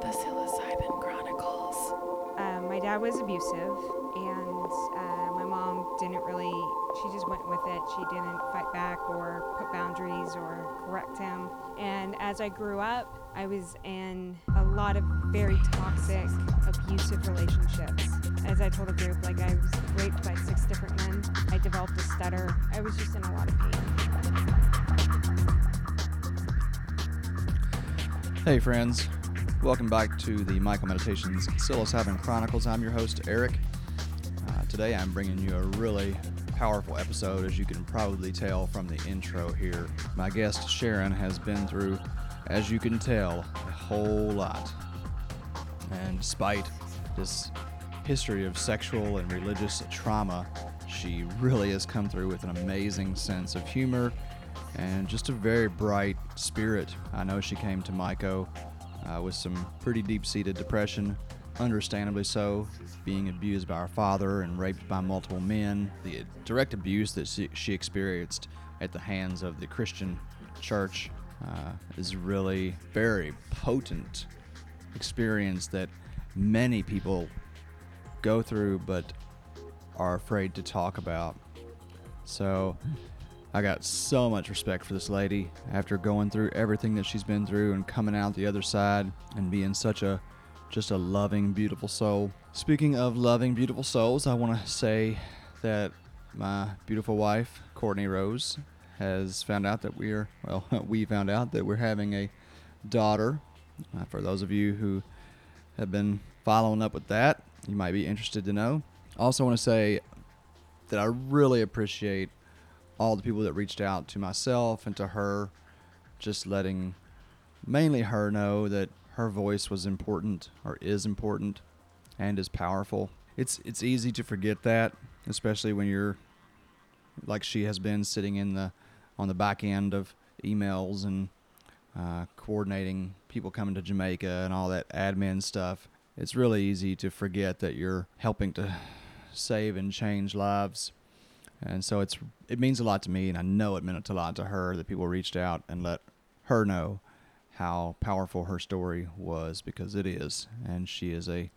The Psilocybin Chronicles. Uh, my dad was abusive, and uh, my mom didn't really, she just went with it. She didn't fight back or put boundaries or correct him. And as I grew up, I was in a lot of very toxic, abusive relationships. As I told the group, like I was raped by six different men. I developed a stutter. I was just in a lot of pain. Hey, friends. Welcome back to the MycoMeditations Psilocybin Chronicles. I'm your host, Eric. Uh, today I'm bringing you a really powerful episode, as you can probably tell from the intro here. My guest, Sharon, has been through, as you can tell, a whole lot. And despite this history of sexual and religious trauma, she really has come through with an amazing sense of humor and just a very bright spirit. I know she came to Myco uh, with some pretty deep seated depression, understandably so, being abused by her father and raped by multiple men. The direct abuse that she, experienced at the hands of the Christian church uh, is really very potent experience that many people go through but are afraid to talk about. So I got so much respect for this lady after going through everything that she's been through and coming out the other side and being such a just a loving, beautiful soul. Speaking of loving, beautiful souls, I want to say that my beautiful wife, Courtney Rose, has found out that we're, well, we found out that we're having a daughter. Uh, for those of you who have been following up with that, you might be interested to know. Also want to say that I really appreciate all the people that reached out to myself and to her, just letting mainly her know that her voice was important or is important and is powerful. It's it's easy to forget that, especially when you're like she has been sitting in the on the back end of emails and uh, coordinating people coming to Jamaica and all that admin stuff. It's really easy to forget that you're helping to save and change lives. And so it's it means a lot to me, and I know it meant a lot to her that people reached out and let her know how powerful her story was because it is, and she is a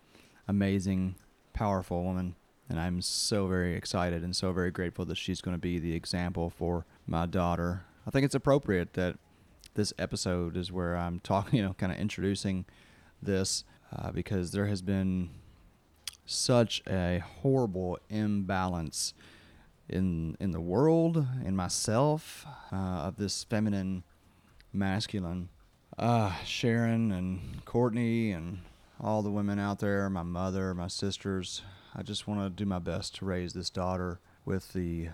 amazing, powerful woman. And I'm so very excited and so very grateful that she's going to be the example for my daughter. I think it's appropriate that this episode is where I'm talking, you know, kind of introducing this uh, because there has been such a horrible imbalance in in the world, in myself, uh, of this feminine, masculine. Uh, Sharon and Courtney and all the women out there, my mother, my sisters. I just want to do my best to raise this daughter with the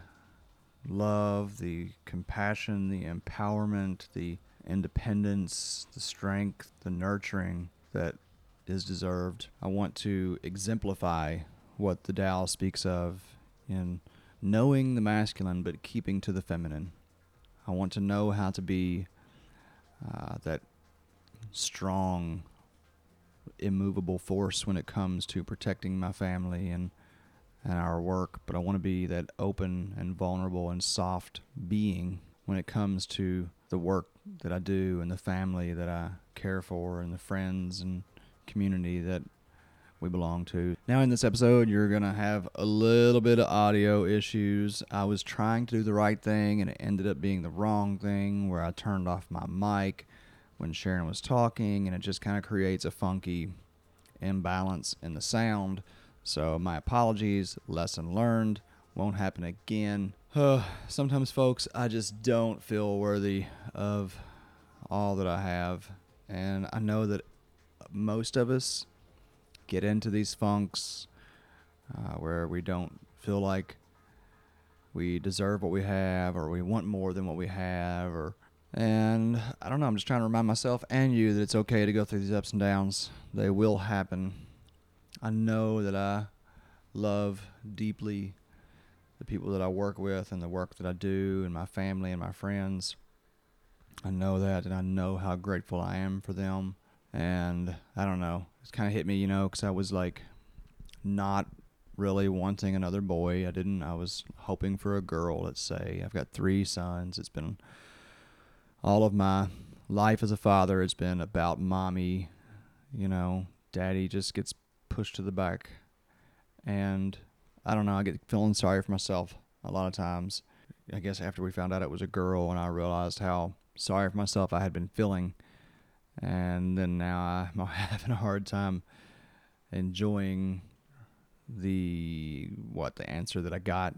love, the compassion, the empowerment, the independence, the strength, the nurturing that is deserved. I want to exemplify what the Tao speaks of in knowing the masculine but keeping to the feminine. I want to know how to be uh, that strong, immovable force when it comes to protecting my family and and our work, but I want to be that open and vulnerable and soft being when it comes to the work that I do and the family that I care for and the friends and community that we belong to. Now, in this episode, you're going to have a little bit of audio issues. I was trying to do the right thing, and it ended up being the wrong thing where I turned off my mic when Sharon was talking, and it just kind of creates a funky imbalance in the sound. So, my apologies. Lesson learned. Won't happen again. Sometimes, folks, I just don't feel worthy of all that I have. And I know that most of us get into these funks uh, where we don't feel like we deserve what we have or we want more than what we have or and I don't know, I'm just trying to remind myself and you that it's okay to go through these ups and downs. They will happen. I know that I love deeply the people that I work with and the work that I do and my family and my friends. I know that and I know how grateful I am for them. And I don't know, it's kind of hit me, you know, because I was like not really wanting another boy. I didn't, I was hoping for a girl, let's say. I've got three sons. It's been all of my life as a father, it's been about mommy you know, daddy just gets pushed to the back. And I don't know, I get feeling sorry for myself a lot of times. I guess after we found out it was a girl and I realized how sorry for myself I had been feeling. And then now I'm having a hard time enjoying the what the answer that I got,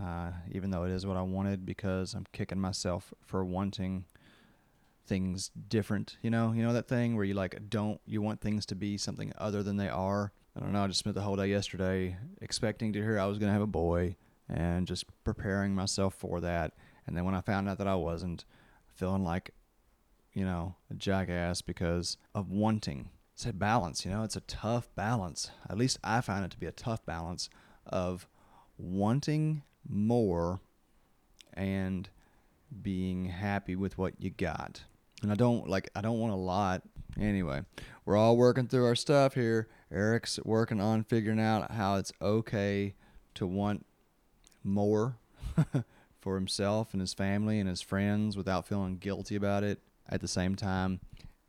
uh, even though it is what I wanted, because I'm kicking myself for wanting things different. You know, you know that thing where you like don't you want things to be something other than they are. I don't know. I just spent the whole day yesterday expecting to hear I was gonna have a boy and just preparing myself for that. And then when I found out that I wasn't, feeling like, you know, a jackass because of wanting. It's a balance, you know, it's a tough balance. At least I find it to be a tough balance of wanting more and being happy with what you got. And I don't like I don't want a lot. Anyway, we're all working through our stuff here. Eric's working on figuring out how it's okay to want more for himself and his family and his friends without feeling guilty about it at the same time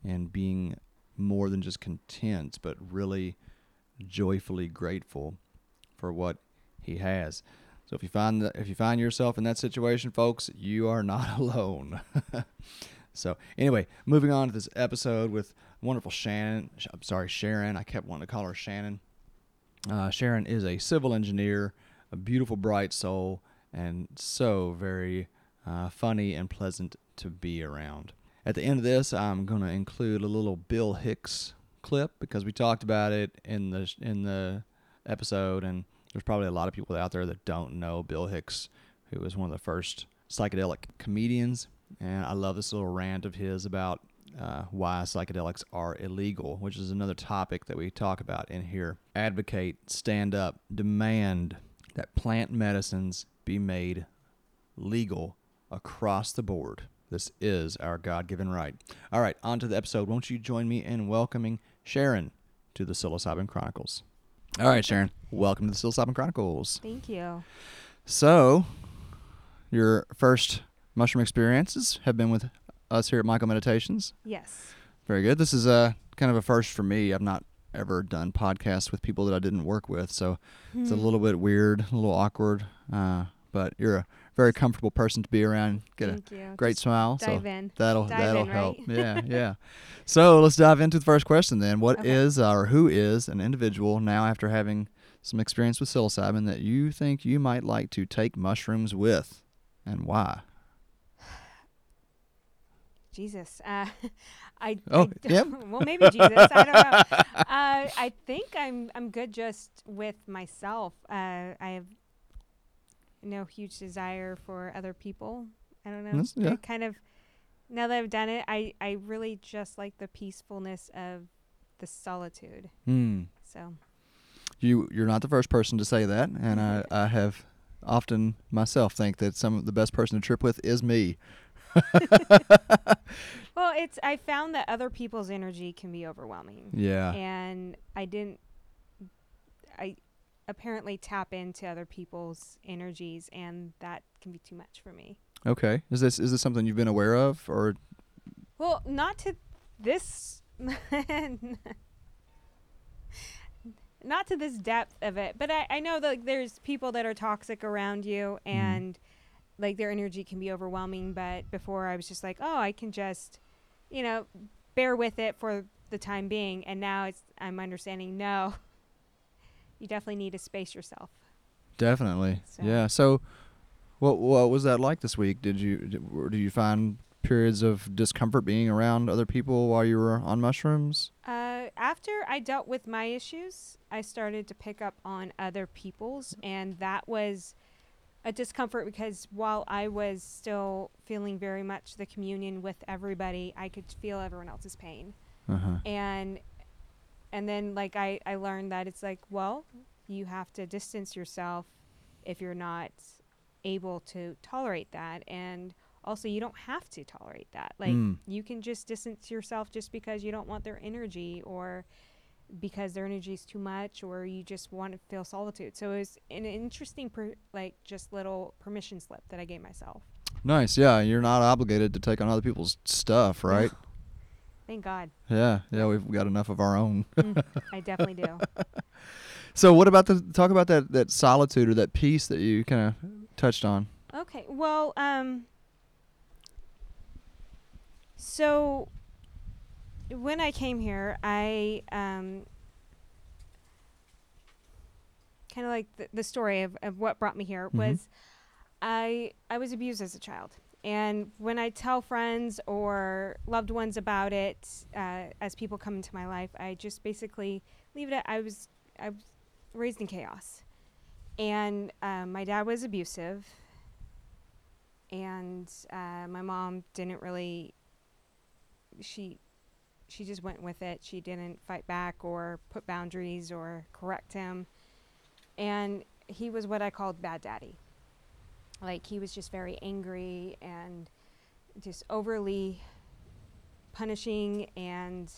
and being more than just content but really joyfully grateful for what he has. So if you find that, if you find yourself in that situation, folks, you are not alone. so anyway, moving on to this episode with wonderful Shannon. I'm sorry, Sharon. I kept wanting to call her Shannon. Uh, Sharon is a civil engineer, a beautiful, bright soul, and so very uh, funny and pleasant to be around. At the end of this, I'm going to include a little Bill Hicks clip because we talked about it in the in the episode, and there's probably a lot of people out there that don't know Bill Hicks, who was one of the first psychedelic comedians. And I love this little rant of his about uh, why psychedelics are illegal, which is another topic that we talk about in here. Advocate, stand up, demand that plant medicines be made legal across the board. This is our God given right. All right, on to the episode. Won't you join me in welcoming Sharon to the Psilocybin Chronicles? All right, Sharon, welcome to the Psilocybin Chronicles. Thank you. So, your first mushroom experiences have been with us here at MycoMeditations. Yes. Very good. This is a kind of a first for me. I've not ever done podcasts with people that I didn't work with, so it's a Hmm. little bit weird, a little awkward. Uh, but you're a very comfortable person to be around. Get Thank you. a great Just smile, so in. that'll Dive that'll in, help. right? Yeah, yeah. So let's dive into the first question then. What Okay. is or who is an individual now after having some experience with psilocybin that you think you might like to take mushrooms with, and why? Jesus. Uh, I. Oh, I yep. well, maybe Jesus. I don't know. Uh, I think I'm. I'm good just with myself. Uh, I have no huge desire for other people. I don't know. Yeah. I kind of. Now that I've done it, I I really just like the peacefulness of the solitude. Hmm. So You you're not the first person to say that, and I, I have often myself think that some of the best person to trip with is me. Well, it's I found that other people's energy can be overwhelming. Yeah. And I didn't I apparently tap into other people's energies and that can be too much for me. Okay. Is this is this something you've been aware of, or Well, not to this not to this depth of it, but I, I know that like, there's people that are toxic around you Mm-hmm. and like their energy can be overwhelming. But before I was just like, oh, I can just, you know, bear with it for the time being. And now it's I'm understanding no, you definitely need to space yourself. definitely? So- Yeah. So, what what was that like this week? Did you did, did you find periods of discomfort being around other people while you were on mushrooms? Uh, after I dealt with my issues, I started to pick up on other people's, and that was a discomfort because while I was still feeling very much the communion with everybody, I could feel everyone else's pain, Uh huh. and and then like I I learned that it's like well, you have to distance yourself if you're not able to tolerate that, and also you don't have to tolerate that. Like Mm. you can just distance yourself just because you don't want their energy or because their energy is too much or you just want to feel solitude. So it was an interesting per, like just little permission slip that I gave myself. Nice. Yeah. You're not obligated to take on other people's stuff, right? Thank God. Yeah, yeah, we've got enough of our own. Mm, I definitely do. so, what about the talk about that that solitude or that peace that you kind of touched on? Okay. Well, um, so when I came here, I um, kind of like the, the story of, of what brought me here Mhm. was I I was abused as a child, and when I tell friends or loved ones about it, uh, as people come into my life, I just basically leave it at I was I was raised in chaos, and um, my dad was abusive. And uh, my mom didn't really she she just went with it. She didn't fight back or put boundaries or correct him. And he was what i called bad daddy like he was just very angry and just overly punishing and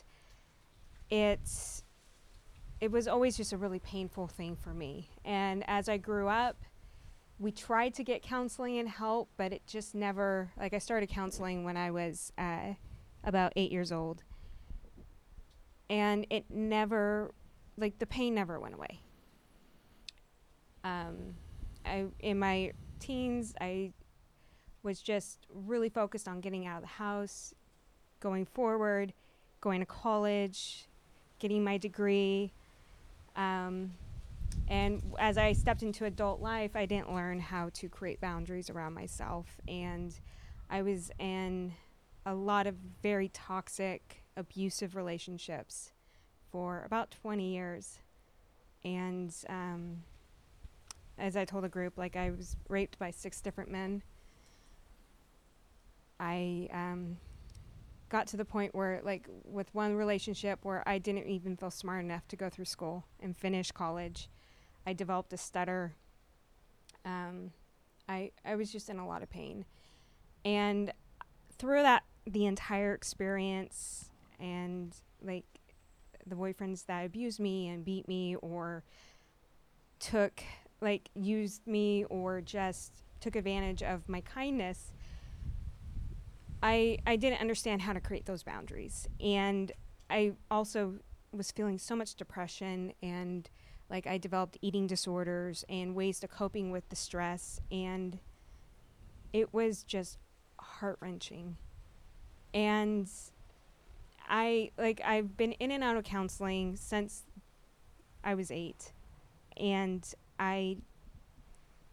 it's it was always just a really painful thing for me and as i grew up we tried to get counseling and help, but it just never, like, I started counseling when I was uh, about eight years old. And it never, like, the pain never went away. Um, I, in my teens, I was just really focused on getting out of the house, going forward, going to college, getting my degree. Um, and as I stepped into adult life, I didn't learn how to create boundaries around myself. And I was in a lot of very toxic, abusive relationships for about 20 years. And um, as I told a group, like I was raped by six different men. I um, got to the point where, like, with one relationship where I didn't even feel smart enough to go through school and finish college. I developed a stutter. Um, I I was just in a lot of pain, and through that the entire experience and like the boyfriends that abused me and beat me or took like used me or just took advantage of my kindness I I didn't understand how to create those boundaries. And I also was feeling so much depression and like I developed eating disorders and ways to coping with the stress. And it was just heart-wrenching. And I like I've been in and out of counseling since I was 8 and I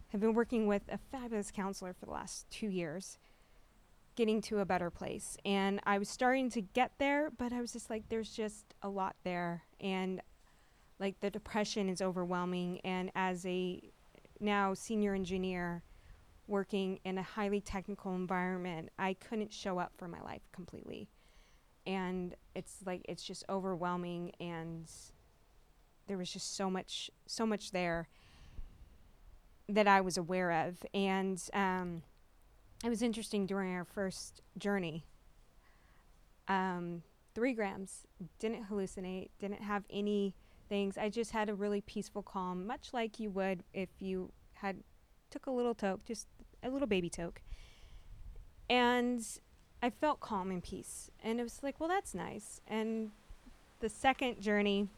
have been working with a fabulous counselor for the last 2 years getting to a better place. And I was starting to get there but I was just like there's just a lot there. And like the depression is overwhelming. And as a now senior engineer working in a highly technical environment i couldn't show up for my life completely. And it's like it's just overwhelming. And there was just so much so much there that i was aware of and um, it was interesting during our first journey um, three grams didn't hallucinate didn't have any things. I just had a really peaceful calm, much like you would if you had took a little toke, just a little baby toke. And I felt calm and peace. And it was like, well, that's nice. And the second journey,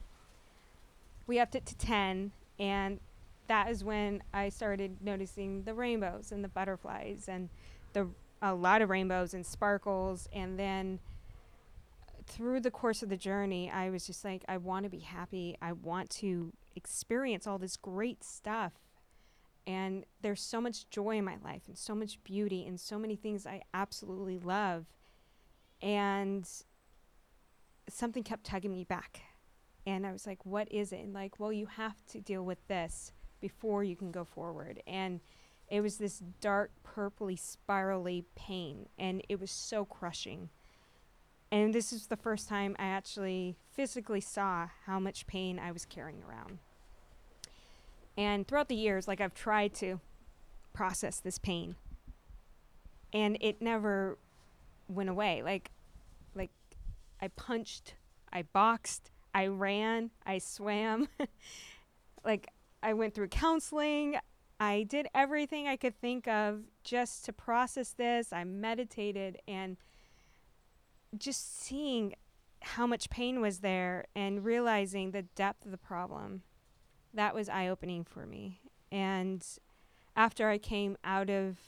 we upped it to 10. And that is when I started noticing the rainbows and the butterflies and the a lot of rainbows and sparkles. And then uh, through the course of the journey, I was just like, I want to be happy. I want to experience all this great stuff. And there's so much joy in my life and so much beauty and so many things I absolutely love. And something kept tugging me back. And I was like, what is it? And like, well, you have to deal with this before you can go forward. And it was this dark, purpley, spirally pain. And it was so crushing. And this is the first time I actually physically saw how much pain I was carrying around. And throughout the years, like I've tried to process this pain. And it never went away. Like like I punched, I boxed, I ran, I swam. like I went through counseling. I did everything I could think of just to process this. I meditated and just seeing how much pain was there and realizing the depth of the problem that was eye opening for me and after i came out of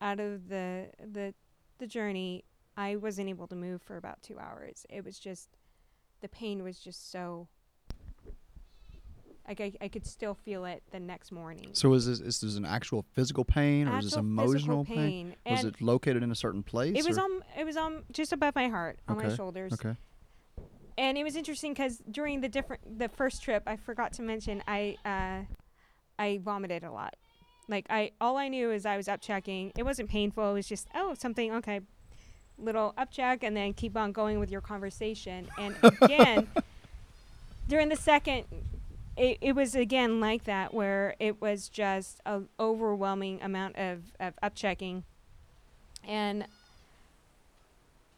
out of the the the journey i wasn't able to move for about two hours it was just the pain was just so like I, I could still feel it the next morning So is this, is this an actual physical pain or is this emotional pain? pain. Was it located in a certain place? it was or? on it was on just above my heart on my shoulders Okay. and it was interesting because during the different the first trip i forgot to mention i uh i vomited a lot like i all i knew is i was up checking it wasn't painful it was just oh something okay little up check and then keep on going with your conversation and again during the second it, it was again like that where it was just an overwhelming amount of, of up checking and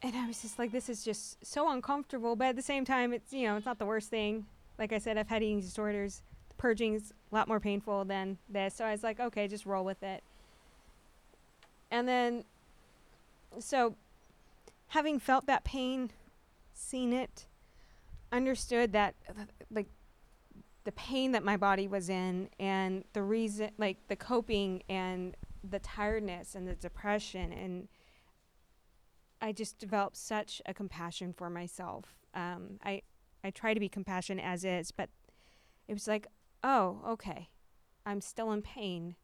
and I was just like, this is just so uncomfortable. But at the same time, it's you know, it's not the worst thing. Like I said, I've had eating disorders. The purging's a lot more painful than this. So I was like, okay, just roll with it. And then, so having felt that pain, seen it, understood that like the pain that my body was in and the reason like the coping and the tiredness and the depression and I just developed such a compassion for myself. Um, I I try to be compassionate as is, but it was like, oh, okay, I'm still in pain.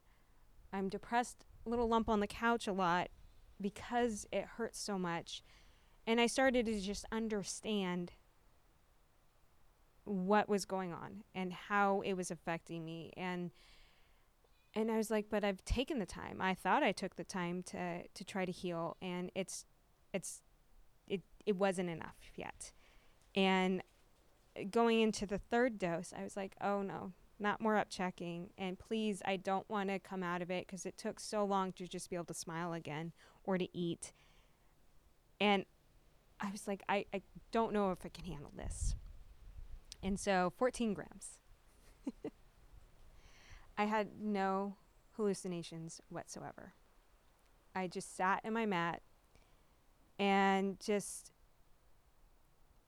I'm depressed, little lump on the couch a lot because it hurts so much, and I started to just understand what was going on and how it was affecting me and and I was like but I've taken the time. I thought I took the time to to try to heal and it's it's it it wasn't enough yet. And going into the third dose, I was like, "Oh no, not more up checking and please I don't want to come out of it cuz it took so long to just be able to smile again or to eat." And I was like, I, I don't know if I can handle this. And so 14 grams. I had no hallucinations whatsoever. I just sat in my mat and just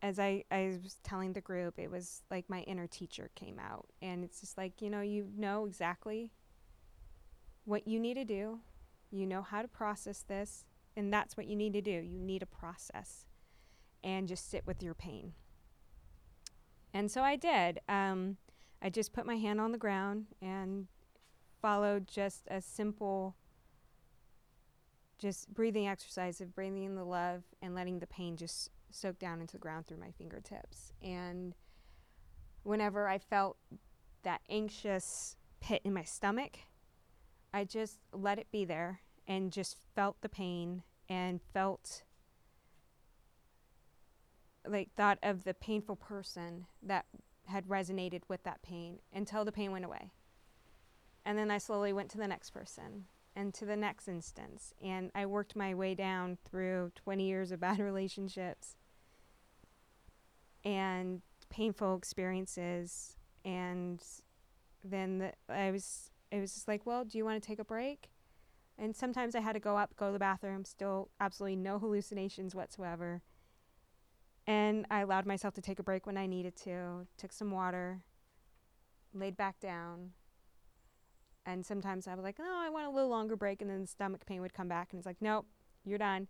as I, I was telling the group, it was like my inner teacher came out. And it's just like, you know, you know exactly what you need to do. You know how to process this. And that's what you need to do. You need a process and just sit with your pain. And so I did. Um, I just put my hand on the ground and followed just a simple, just breathing exercise of breathing in the love and letting the pain just soak down into the ground through my fingertips. And whenever I felt that anxious pit in my stomach, I just let it be there and just felt the pain and felt like thought of the painful person that had resonated with that pain until the pain went away. And then I slowly went to the next person and to the next instance. And I worked my way down through 20 years of bad relationships and painful experiences. And then the, I was, it was just like, well, do you want to take a break? And sometimes I had to go up, go to the bathroom, still absolutely no hallucinations whatsoever. And I allowed myself to take a break when I needed to, took some water, laid back down. And sometimes I was like, oh, I want a little longer break. And then the stomach pain would come back. And it's like, nope, you're done.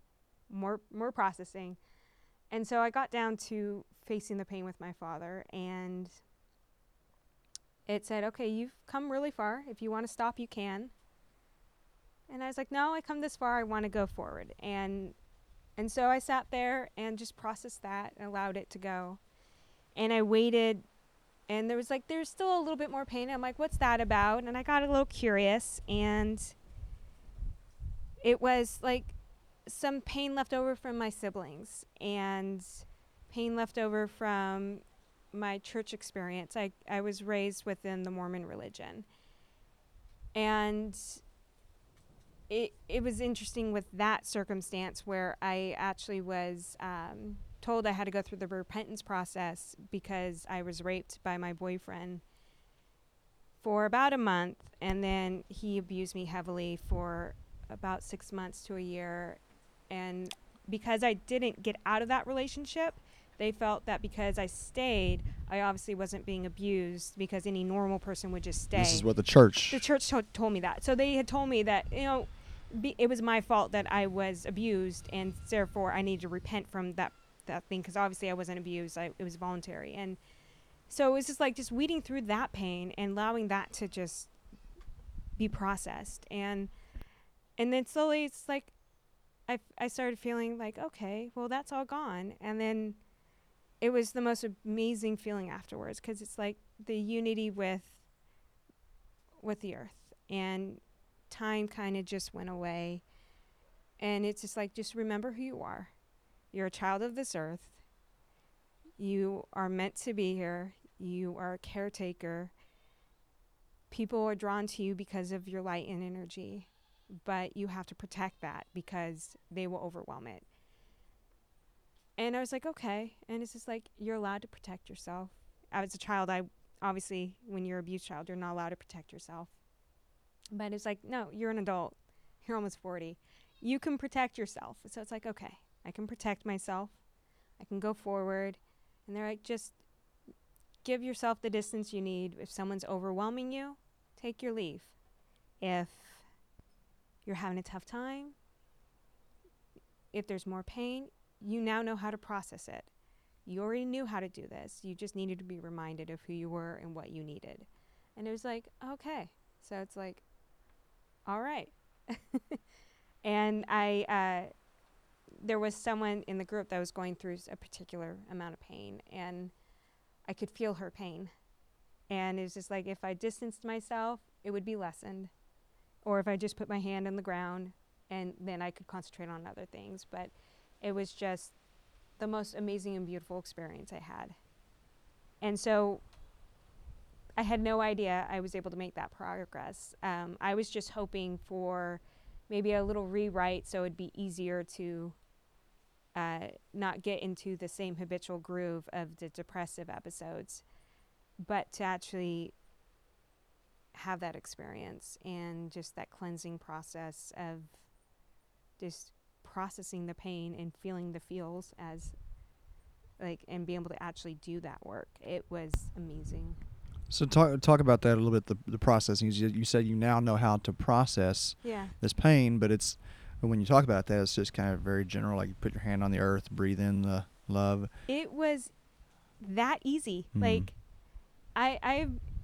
More, more processing. And so I got down to facing the pain with my father. And it said, okay, you've come really far. If you want to stop, you can. And I was like, no, I come this far. I want to go forward. And and so I sat there and just processed that and allowed it to go. And I waited and there was like there's still a little bit more pain. I'm like, what's that about? And I got a little curious and it was like some pain left over from my siblings and pain left over from my church experience. I, I was raised within the Mormon religion. And it it was interesting with that circumstance where I actually was um, told I had to go through the repentance process because I was raped by my boyfriend for about a month, and then he abused me heavily for about six months to a year, and because I didn't get out of that relationship, They felt that because I stayed, I obviously wasn't being abused because any normal person would just stay. This is what the church. the church to- told me that. So they had told me that you know, be, it was my fault that I was abused, and therefore I need to repent from that that thing because obviously I wasn't abused. I, it was voluntary, and so it was just like just weeding through that pain and allowing that to just be processed, and and then slowly it's like I I started feeling like okay, well that's all gone, and then it was the most amazing feeling afterwards because it's like the unity with with the earth and time kind of just went away. And it's just like just remember who you are. You're a child of this earth. You are meant to be here. You are a caretaker. People are drawn to you because of your light and energy but you have to protect that because they will overwhelm it and i was like okay. And it's just like you're allowed to protect yourself. As a child i obviously when you're a abused child you're not allowed to protect yourself. But it's like no you're an adult. You're almost 40 you can protect yourself. So it's like okay i can protect myself. I can go forward. And they're like just give yourself the distance you need. If someone's overwhelming you take your leave. If you're having a tough time if there's more pain you now know how to process it you already knew how to do this. You just needed to be reminded of who you were and what you needed. And it was like, okay. So it's like, all right. and I, uh, there was someone in the group that was going through a particular amount of pain, and I could feel her pain. And it was just like, if I distanced myself, it would be lessened. Or if I just put my hand on the ground, and then I could concentrate on other things. But it was just the most amazing and beautiful experience I had. And so I had no idea I was able to make that progress. Um, I was just hoping for maybe a little rewrite so it'd be easier to uh, not get into the same habitual groove of the depressive episodes, but to actually have that experience and just that cleansing process of just processing the pain and feeling the feels as like and being able to actually do that work it was amazing So talk talk about that a little bit. The the processing. You, you said you now know how to process yeah this pain, but it's when you talk about that, it's just kind of very general. Like you put your hand on the earth, breathe in the love. it was that easy Mhm. like i i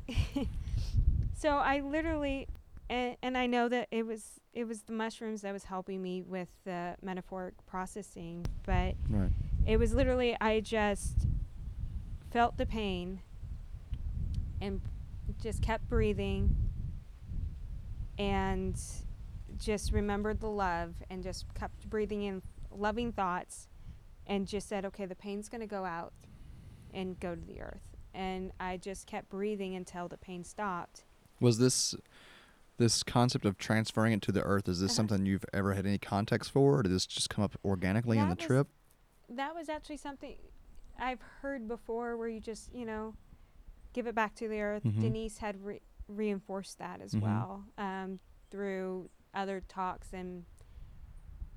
so i literally and, and i know that it was it was the mushrooms that was helping me with the metaphoric processing but Right. it was literally i just felt the pain and just kept breathing and just remembered the love and just kept breathing in loving thoughts and just said okay the pain's going to go out and go to the earth and i just kept breathing until the pain stopped Was this this concept of transferring it to the earth? Is this Uh-huh. something you've ever had any context for, or did this just come up organically in the was- trip? that was actually something I've heard before where you just, you know, give it back to the earth. Mhm. Denise had re- reinforced that as Mhm. well um, through other talks and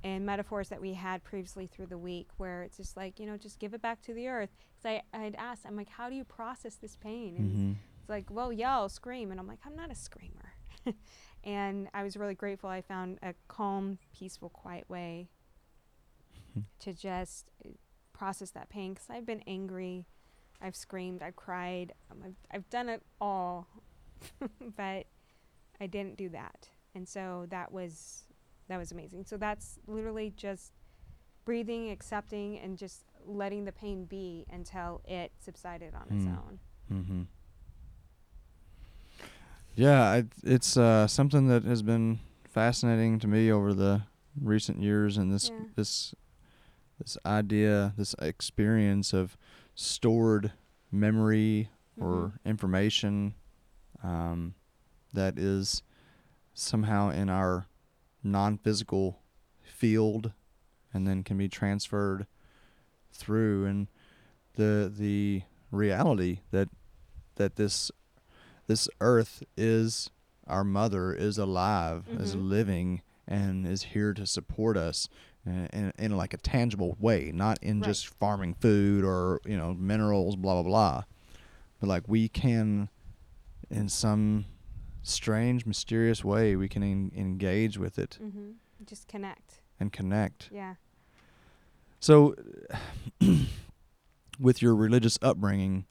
and metaphors that we had previously through the week where it's just like, you know, just give it back to the earth. Because I, I'd asked, I'm like, how do you process this pain? And Mm-hmm. it's like, well, yell, scream. And I'm like, I'm not a screamer. and I was really grateful I found a calm, peaceful, quiet way Mhm. to just uh, process that pain because I've been angry, I've screamed, I've cried, um, I've, I've done it all, but I didn't do that, and so that was that was amazing. So that's literally just breathing, accepting, and just letting the pain be until it subsided on its Mm. own. Mm-hmm. Yeah, I, it's uh, something that has been fascinating to me over the recent years, and this Yeah. this this idea, this experience of stored memory or Mhm. information um, that is somehow in our non-physical field, and then can be transferred through, and the the reality that that this this earth is our mother is alive is Mhm. living and is here to support us in, in, in like a tangible way, not in Right. just farming food or you know minerals, blah blah blah, but like we can, in some strange, mysterious way, we can en- engage with it Mm-hmm. Just connect. and connect. Yeah. So, with your religious upbringing,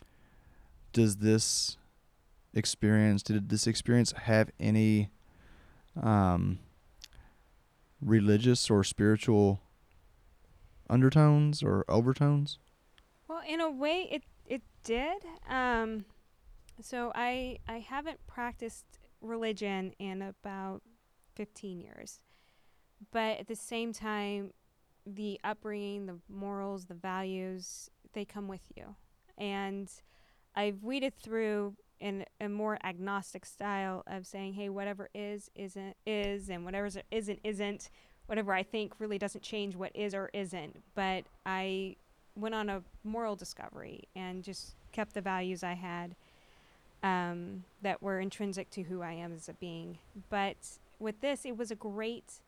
does this experience did this experience have any um, religious or spiritual undertones or overtones? Well, in a way, it it did. Um, so I I haven't practiced religion in about fifteen years, but at the same time, the upbringing, the morals, the values, they come with you, and I've weeded through in a more agnostic style of saying, hey, whatever is isn't is, and whatever isn't isn't. Whatever I think really doesn't change what is or isn't, but I went on a moral discovery and just kept the values I had um, that were intrinsic to who I am as a being. But with this, it was a great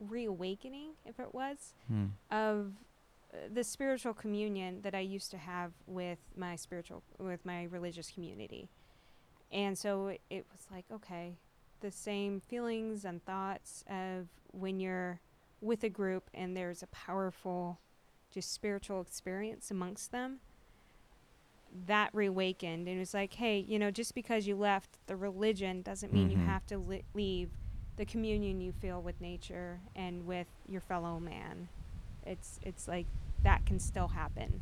reawakening, if it was, Hmm. of uh, the spiritual communion that I used to have with my spiritual, with my religious community. And so it, it was like, okay, the same feelings and thoughts of when you're with a group and there's a powerful, just spiritual experience amongst them. That reawakened, and it was like, hey, you know, just because you left the religion doesn't mean Mhm. you have to li- leave the communion you feel with nature and with your fellow man. It's it's like that can still happen.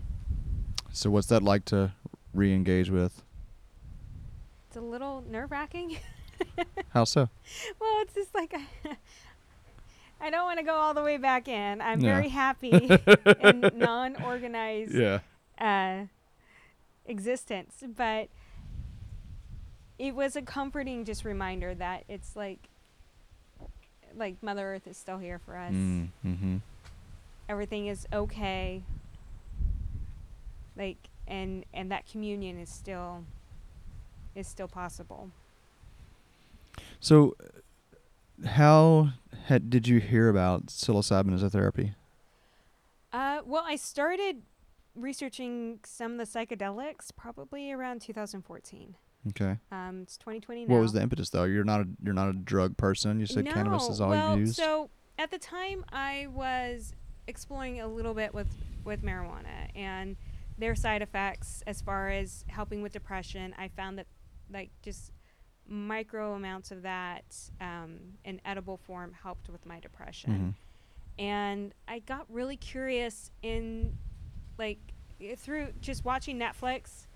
So, what's that like to re-engage with? It's a little nerve wracking. How so? well, it's just like I don't want to go all the way back in. I'm Yeah. very happy in non-organized Yeah. uh, existence, but it was a comforting just reminder that it's like like Mother Earth is still here for us. Mm, mm-hmm. Everything is okay. Like and and that communion is still is still possible. So, how had, did you hear about psilocybin as a therapy? Uh, well, I started researching some of the psychedelics probably around 2014. Okay. Um, it's 2020 now. What was the impetus though? You're not a you're not a drug person. You said no, cannabis is all well, you used. So at the time, I was exploring a little bit with with marijuana and their side effects as far as helping with depression. I found that like just micro amounts of that um, in edible form helped with my depression. Mhm. and I got really curious in like through just watching Netflix,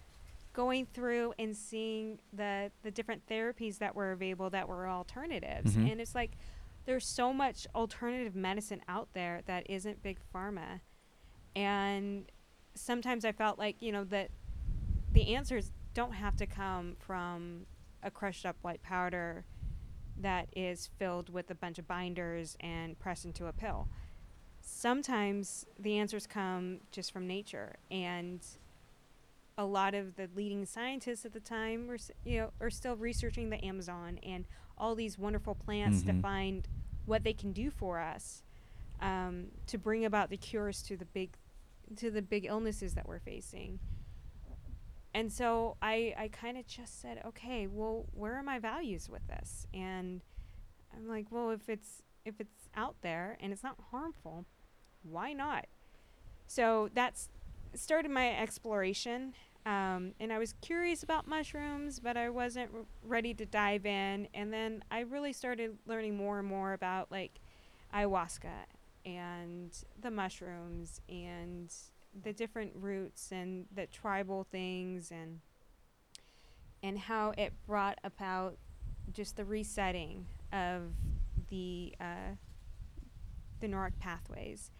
going through and seeing the the different therapies that were available that were alternatives, Mhm. and it's like there's so much alternative medicine out there that isn't big pharma, and sometimes I felt like you know that the answers don't have to come from a crushed up white powder that is filled with a bunch of binders and pressed into a pill. Sometimes the answers come just from nature, and a lot of the leading scientists at the time were, you know, are still researching the Amazon and all these wonderful plants to Mhm. find what they can do for us um, to bring about the cures to the big, to the big illnesses that we're facing. And so I, I kind of just said, okay, well, where are my values with this? And I'm like, well, if it's if it's out there and it's not harmful, why not? So that's started my exploration. Um, and I was curious about mushrooms, but I wasn't r- ready to dive in. And then I really started learning more and more about like ayahuasca and the mushrooms and the different roots and the tribal things and and how it brought about just the resetting of the uh, the neuric pathways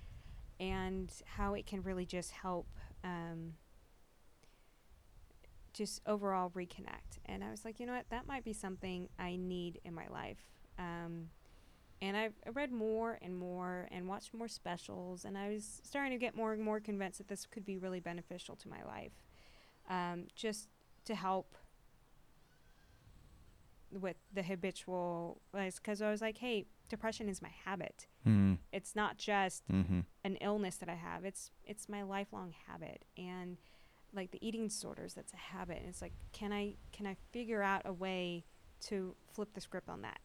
and how it can really just help um, just overall reconnect. And I was like, you know what, that might be something I need in my life. Um, and I I read more and more and watched more specials, and I was starting to get more and more convinced that this could be really beneficial to my life, um, just to help with the habitual because I was like, hey, depression is my habit. Mm-hmm. It's not just Mm-hmm. an illness that I have. It's it's my lifelong habit and like the eating disorders that's a habit and it's like can I can I figure out a way to flip the script on that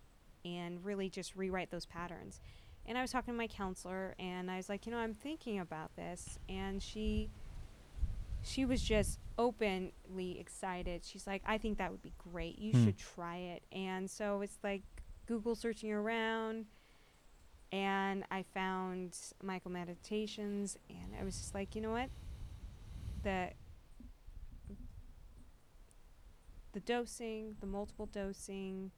and really just rewrite those patterns. And I was talking to my counselor and I was like, you know, I'm thinking about this and she she was just openly excited. She's like, I think that would be great. You Hmm. should try it. And so it's like Google searching around and I found MycoMeditations, and I was just like, you know what, the the dosing, the multiple dosing,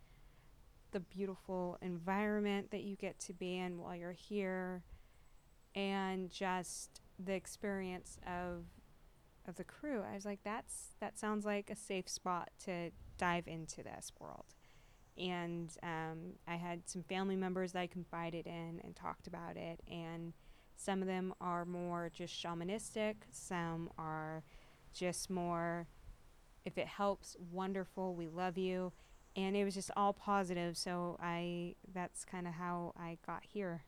the beautiful environment that you get to be in while you're here, and just the experience of of the crew. I was like, that's that sounds like a safe spot to dive into this world and um, I had some family members that I confided in and talked about it. And some of them are more just shamanistic, some are just more, if it helps, wonderful, we love you. And it was just all positive. So I, that's kind of how I got here.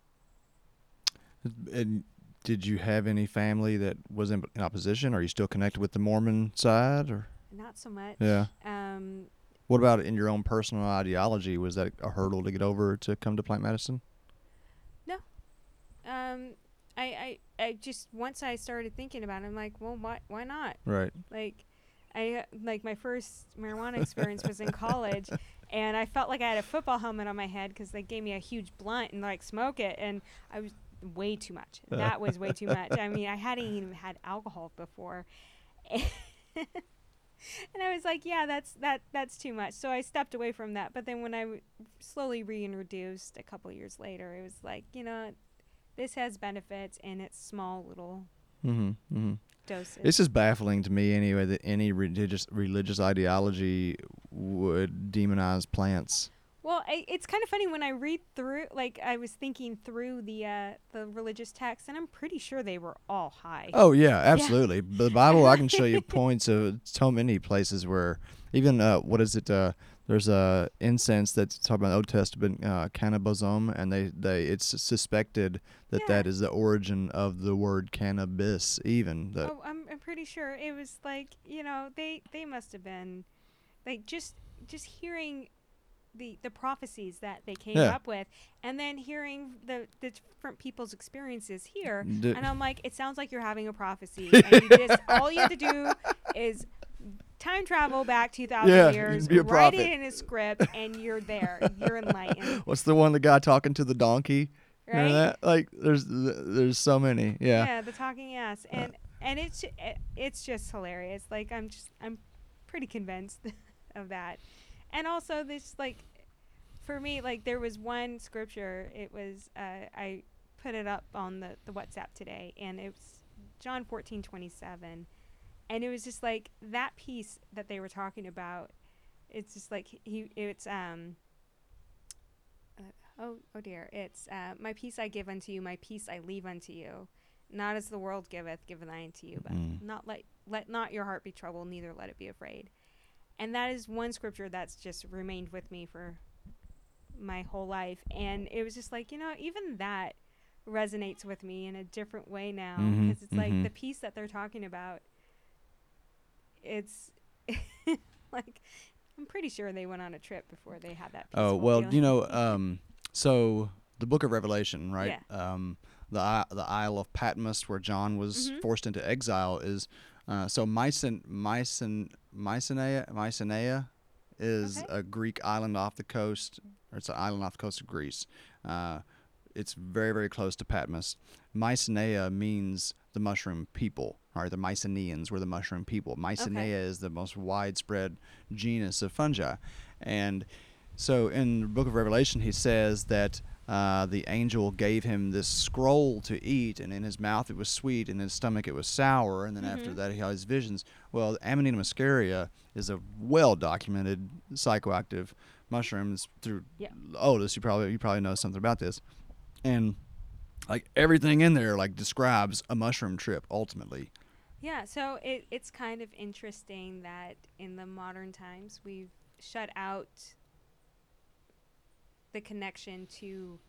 And did you have any family that was in, in opposition? Are you still connected with the Mormon side, or Not so much. yeah? Um, What about in your own personal ideology? Was that a hurdle to get over to come to plant medicine? No. Um, I, I, I just, once I started thinking about it, I'm like, well, why, why not? Right. like I like my first marijuana experience was in college, and I felt like I had a football helmet on my head because they gave me a huge blunt and like smoke it, and I was way too much. That was way too much. I mean, I hadn't even had alcohol before, and I was like, yeah, that's that that's too much. So I stepped away from that. But then when I w- slowly reintroduced a couple years later, it was like, you know, this has benefits and it's small little Mm-hmm. Mm-hmm. It's just baffling to me anyway that any religious religious ideology would demonize plants. Well, I, it's kind of funny when I read through. Like I was thinking through the uh, the religious texts, and I'm pretty sure they were all high. Oh yeah, absolutely. The Bible, I can show you points of so many places where even uh, what is it? Uh, there's a incense that's talking about Old Testament uh, and they, they it's suspected that Yeah. that is the origin of the word cannabis. Even that Oh, I'm, I'm pretty sure it was like you know they they must have been like just just hearing the the prophecies that they came Yeah. up with, and then hearing the the different people's experiences here, D- and I'm like, it sounds like you're having a prophecy, and you just all you have to do is time travel back 2,000 Yeah, years, be a write prophet. it in a script, and you're there. You're enlightened, what's the one the guy talking to the donkey? right? Remember that? Like there's there's so many. Yeah. Yeah, the talking ass, and and it's it's just hilarious. Like I'm just I'm pretty convinced of that, and also this like for me like there was one scripture. It was uh, I put it up on the the WhatsApp today, and it was John fourteen twenty seven, and it was just like that piece that they were talking about. It's just like he it's um. uh, Oh, oh dear! It's uh, my peace I give unto you, my peace I leave unto you not as the world giveth, giveth I unto you, but Mm. not let let not your heart be troubled, neither let it be afraid. And that is one scripture that's just remained with me for my whole life. And it was just like, you know, even that resonates with me in a different way now. Mhm, Because it's like mhm. the peace that they're talking about, it's like, I'm pretty sure they went on a trip before they had that Oh well, feeling. you know, um, so the Book of Revelation, right? Yeah. Um, the the Isle of Patmos, where John was Mhm. forced into exile, is uh, so Mycen Mycen Mycenae Mycenae is Okay. a Greek island off the coast, or it's an island off the coast of Greece. Uh, it's very very close to Patmos. Mycenae means the mushroom people, or the Mycenaeans were the mushroom people. Mycenae is the most widespread genus of fungi, and so in the book of Revelation, he says that uh, the angel gave him this scroll to eat, and in his mouth it was sweet, and in his stomach it was sour, and then after Mhm. that he had his visions. Well, Amanita muscaria is a well-documented psychoactive mushroom. It's through Yeah. Otis. You probably you probably know something about this, and like everything in there like describes a mushroom trip ultimately. Yeah, so it, it's kind of interesting that in the modern times we've shut out the connection to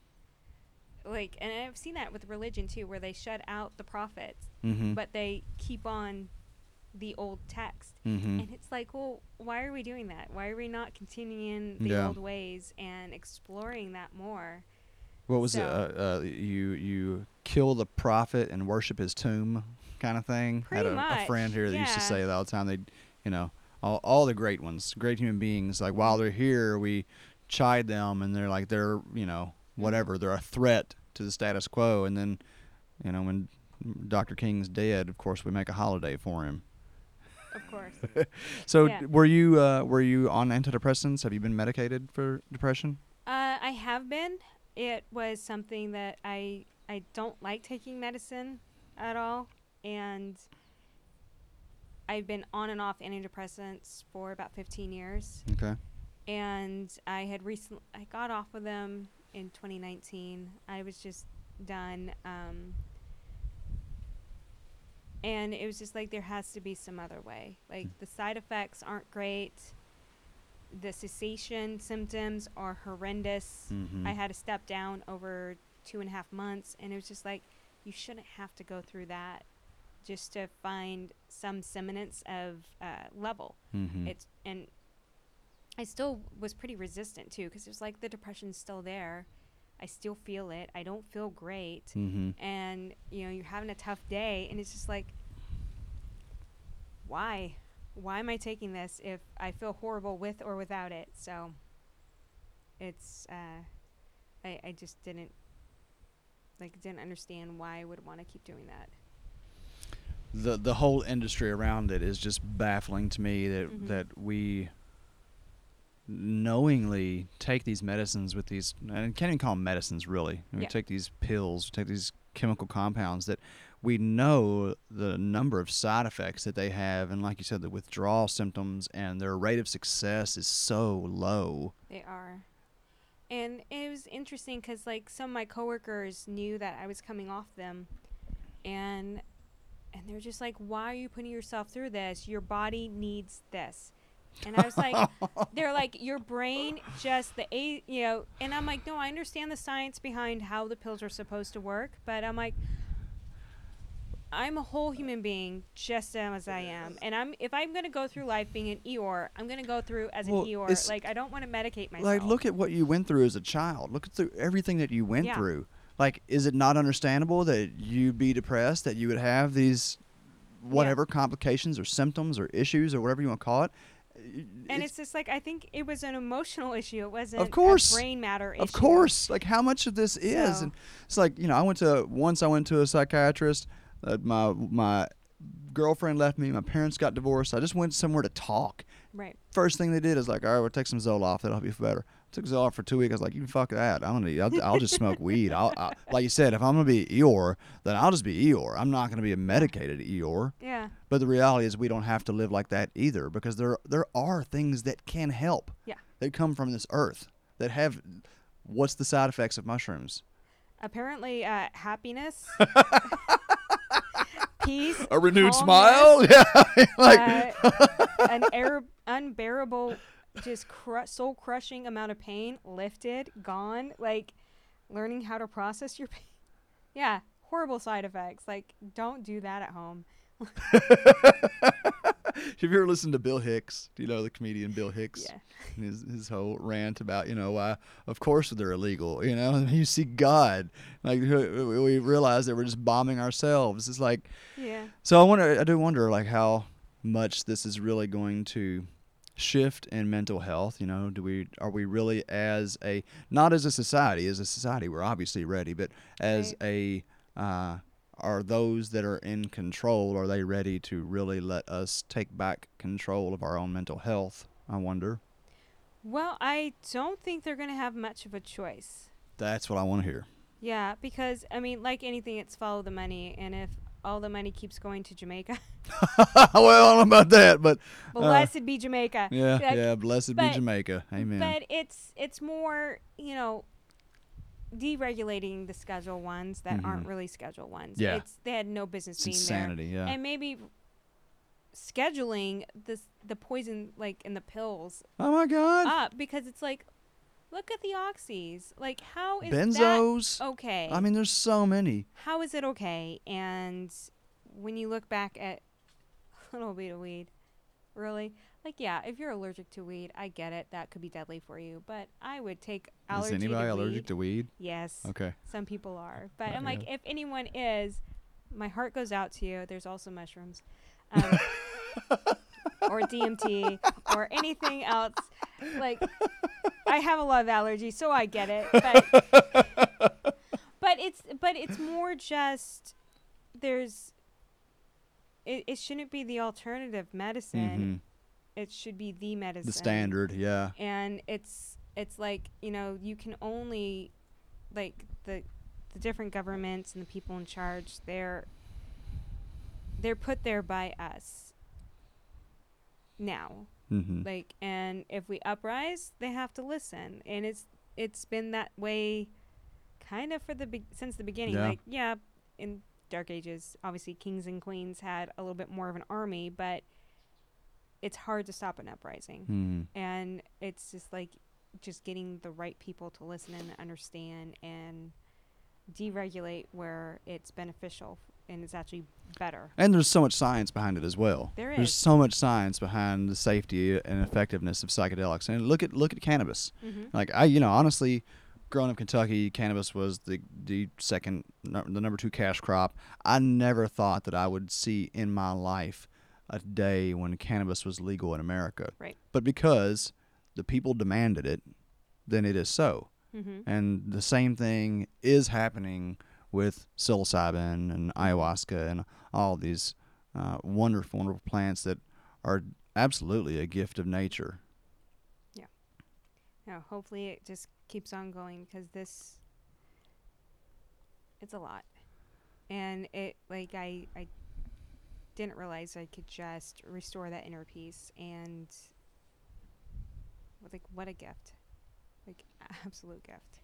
like and I've seen that with religion too where they shut out the prophets Mm-hmm. but they keep on the old text mm-hmm. and it's like well why are we doing that why are we not continuing the Yeah. old ways and exploring that more What was it? Uh, uh, you you kill the prophet and worship his tomb, kind of thing. Had Pretty a, a friend here that used to say that all the time. They, you know, all all the great ones, great human beings. Like while they're here, we chide them, and they're like they're you know Mm-hmm. whatever. They're a threat to the status quo, and then, you know, when Dr. King's dead, of course we make a holiday for him. of course So Yeah. were you uh, were you on antidepressants? Have you been medicated for depression? Uh, I have been. It was something that I I don't like taking medicine at all, and I've been on and off antidepressants for about 15 years. Okay. And I had recently I got off of them in 2019. I was just done. Um, and it was just like there has to be some other way. Like the side effects aren't great. The cessation symptoms are horrendous. Mhm. I had to step down over two and a half months, and it was just like you shouldn't have to go through that just to find some semblance of uh, level. Mm-hmm. It's and I still was pretty resistant too because it was like the depression's still there. I still feel it. I don't feel great, mm-hmm. and you know you're having a tough day, and it's just like, why, why am I taking this if I feel horrible with or without it? So it's uh, I I just didn't like didn't understand why I would want to keep doing that. the the whole industry around it is just baffling to me that Mhm. that we knowingly take these medicines with these and can't even call them medicines really we Yeah. take these pills take these chemical compounds that we know the number of side effects that they have and like you said the withdrawal symptoms and their rate of success is so low They are. And it was interesting because, like, some of my coworkers knew that I was coming off them, and and they're just like, "Why are you putting yourself through this? Your body needs this." And I was like, "They're like, your brain just the a, you know." And I'm like, "No, I understand the science behind how the pills are supposed to work, but I'm like." I'm a whole human being, just as I am, and I'm. If I'm gonna go through life being an Eeyore, I'm gonna go through as Well, an Eeyore. Like I don't want to medicate myself. Like, look at what you went through as a child. Look at through everything that you went Yeah. through. Like, is it not understandable that you'd be depressed, that you would have these whatever complications or symptoms or issues or whatever you want to call it? and it's, just like I think it was an emotional issue. It wasn't of course. a brain matter issue. of course, like how much of this is, So- and it's like you know, I went to once I went to a psychiatrist. Uh, my my girlfriend left me. My parents got divorced. I just went somewhere to talk. Right. First thing they did is like, all right, we'll take some Zoloft. That'll help you feel better. took Zoloft for two weeks. I was like, you can fuck that. I'm gonna, I'll, I'll just smoke weed. I'll, I, like you said, if I'm gonna be Eeyore, then I'll just be Eeyore. I'm not gonna be a medicated Eeyore. Yeah. But the reality is, we don't have to live like that either, because there there are things that can help. Yeah. That come from this earth that have. What's the side effects of mushrooms? Apparently, uh, happiness, peace, A renewed smile. Yeah. like. uh, an air- unbearable, just cru- soul crushing amount of pain lifted, gone. Like learning how to process your pain. Yeah, horrible side effects. Like don't do that at home. Have you ever listened to Bill Hicks? Do you know the comedian Bill Hicks? Yeah. And His his whole rant about you know why of course they're illegal. You know, and you see God, like we realize that we're just bombing ourselves. It's like Yeah. so. I wonder. I do wonder like how much this is really going to shift in mental health. You know, do we are we really as a not as a society as a society we're obviously ready, but as a uh, are those that are in control are they ready to really let us take back control of our own mental health? I wonder. Well, I don't think they're going to have much of a choice. That's what I want to hear. Yeah, because I mean, like anything, it's follow the money, and if all the money keeps going to Jamaica, well, I don't know about that, but uh, blessed be Jamaica. yeah, Like, yeah. Blessed but- be Jamaica. Amen. But it's it's more you know deregulating the schedule ones that aren't Mhm. really schedule ones. Yeah. It's they had no business it's being insanity. there. Yeah. And maybe scheduling this the poison like in the pills oh my God. up because it's like Look at the oxys. Like, how is Benzos. that okay? I mean, there's so many. how is it okay? And when you look back at a little bit of weed, really, like, yeah, if you're allergic to weed, I get it. That could be deadly for you. But I would take allergy Is anybody to allergic weed. to weed? Yes. Okay. Some people are. But Uh, I'm like, if anyone is, my heart goes out to you. There's also mushrooms. Um, or DMT or anything else. Like, I have a lot of allergies, so I get it. But, but it's but it's more just there's. It, it shouldn't be the alternative medicine. hmm It should be the medicine. The standard, yeah. and it's it's like you know you can only like the the different governments and the people in charge they're they're put there by us now. Hmm like and if we uprise they have to listen. And it's it's been that way kind of for the be- since the beginning. Yeah. like yeah in dark ages obviously kings and queens had a little bit more of an army but it's hard to stop an uprising hmm and it's just like just getting the right people to listen and understand and deregulate where it's beneficial and it's actually better And there's so much science behind it as well. There There's so much science behind the safety and effectiveness of psychedelics. And look at look at cannabis. mm-hmm. Like I, you know, honestly, growing up in Kentucky, cannabis was the the second, the number two cash crop. I never thought that I would see in my life a day when cannabis was legal in America. Right. But because the people demanded it, then it is so. Mm-hmm. And the same thing is happening with psilocybin and ayahuasca and all these uh, wonderful, wonderful plants that are absolutely a gift of nature. Yeah. No hopefully it just keeps on going because this it's a lot and it like i i didn't realize i could just restore that inner peace and like what a gift like absolute gift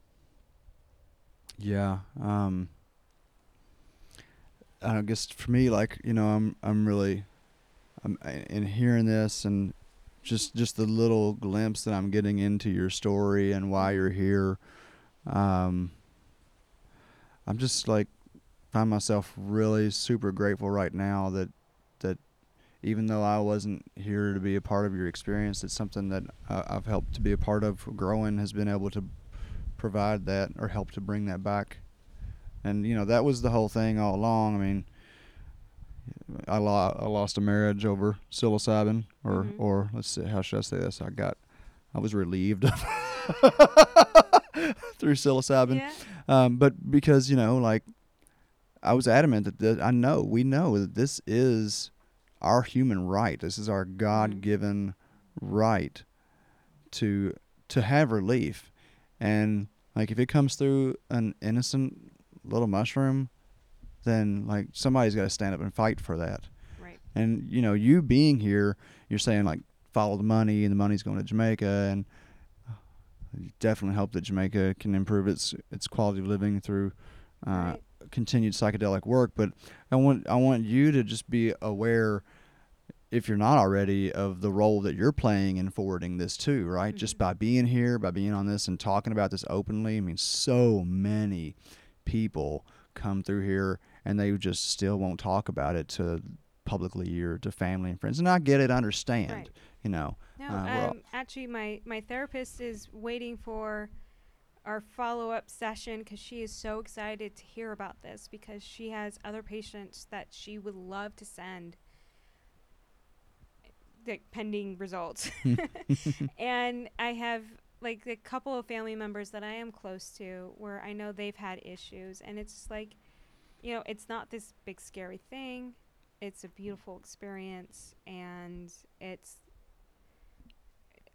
Yeah. Um, I guess for me, like you know, I'm I'm really, I'm in hearing this and just just the little glimpse that I'm getting into your story and why you're here. Um, I'm just like find myself really super grateful right now that that even though I wasn't here to be a part of your experience, it's something that I've helped to be a part of. Growing has been able to provide that or help to bring that back. And you know that was the whole thing all along. I mean, I, lo- I lost a marriage over psilocybin, or Mhm. or let's see, how should I say this? I got, I was relieved through psilocybin. yeah Um, but because you know, like, I was adamant that the, I know we know that this is our human right. This is our God-given right to to have relief, and like if it comes through an innocent little mushroom, then like somebody's got to stand up and fight for that. right And you know, you being here, you're saying like follow the money, and the money's going to Jamaica, and uh, definitely hope that Jamaica can improve its its quality of living through uh, Right. Continued psychedelic work. But I want I want you to just be aware, if you're not already, of the role that you're playing in forwarding this too. Right, just Mhm. by being here, by being on this, and talking about this openly. I mean, so many people come through here and they just still won't talk about it to publicly or to family and friends. And I get it, I understand. Right. You know, No, Uh, um, actually, my my therapist is waiting for our follow up session because she is so excited to hear about this because she has other patients that she would love to send. Eh, the pending results, and I have like a couple of family members that I am close to where I know they've had issues, and it's like, you know, it's not this big scary thing. It's a beautiful experience, and it's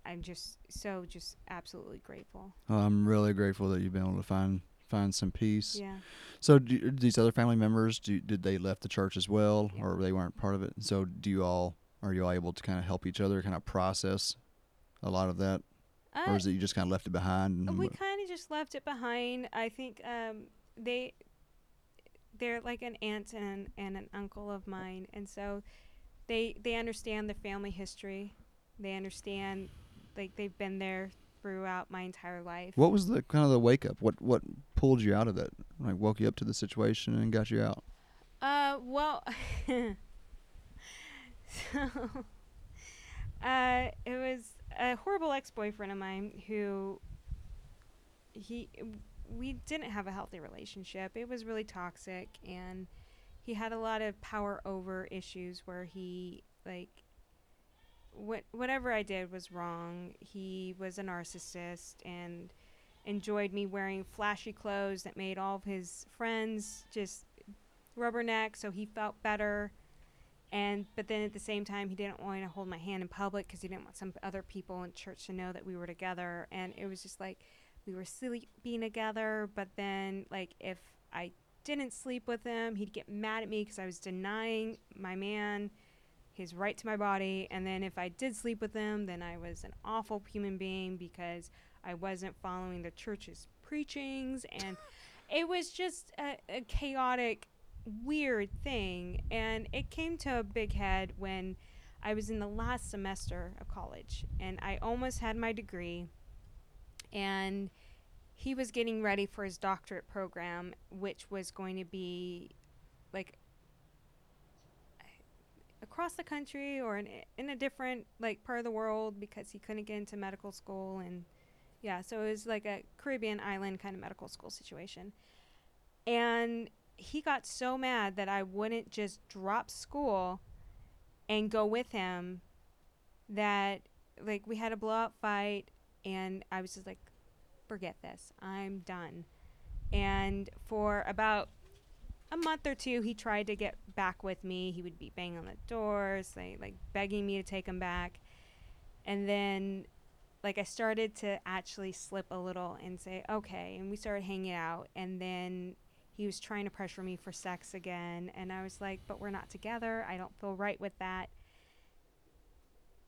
I'm just so just absolutely grateful. I'm really grateful that you've been able to find find some peace. Yeah. So do, these other family members, do, did they left the church as well, Yeah. or they weren't part of it? So do you all are you all able to kind of help each other, kind of process a lot of that, or Uh, is it you just kind of left it behind? And we kind of just left it behind. I think um, they they're like an aunt and and an uncle of mine, and so they they understand the family history. They understand like they've been there throughout my entire life. What was the kind of the wake up? What what pulled you out of it? Like woke you up to the situation and got you out? Uh, well, so, uh, it was a horrible ex-boyfriend of mine who he we didn't have a healthy relationship. It was really toxic and he had a lot of power over issues where he like what whatever I did was wrong. He was a narcissist and enjoyed me wearing flashy clothes that made all of his friends just rubberneck so he felt better and but then at the same time he didn't want to hold my hand in public because he didn't want some other people in church to know that we were together and it was just like we were sleeping together but then like if i didn't sleep with him he'd get mad at me because i was denying my man his right to my body and then if i did sleep with him then i was an awful human being because i wasn't following the church's preachings and it was just a, a chaotic weird thing and it came to a big head when I was in the last semester of college and I almost had my degree and he was getting ready for his doctorate program which was going to be like across the country or in, in a different like part of the world because he couldn't get into medical school and yeah so it was like a caribbean island kind of medical school situation and he got so mad that I wouldn't just drop school and go with him that like we had a blowout fight and I was just like forget this. I'm done. And for about a month or two he tried to get back with me. He would be banging on the doors, like like begging me to take him back. And then like I started to actually slip a little and say, "Okay." And we started hanging out and then he was trying to pressure me for sex again and i was like but we're not together i don't feel right with that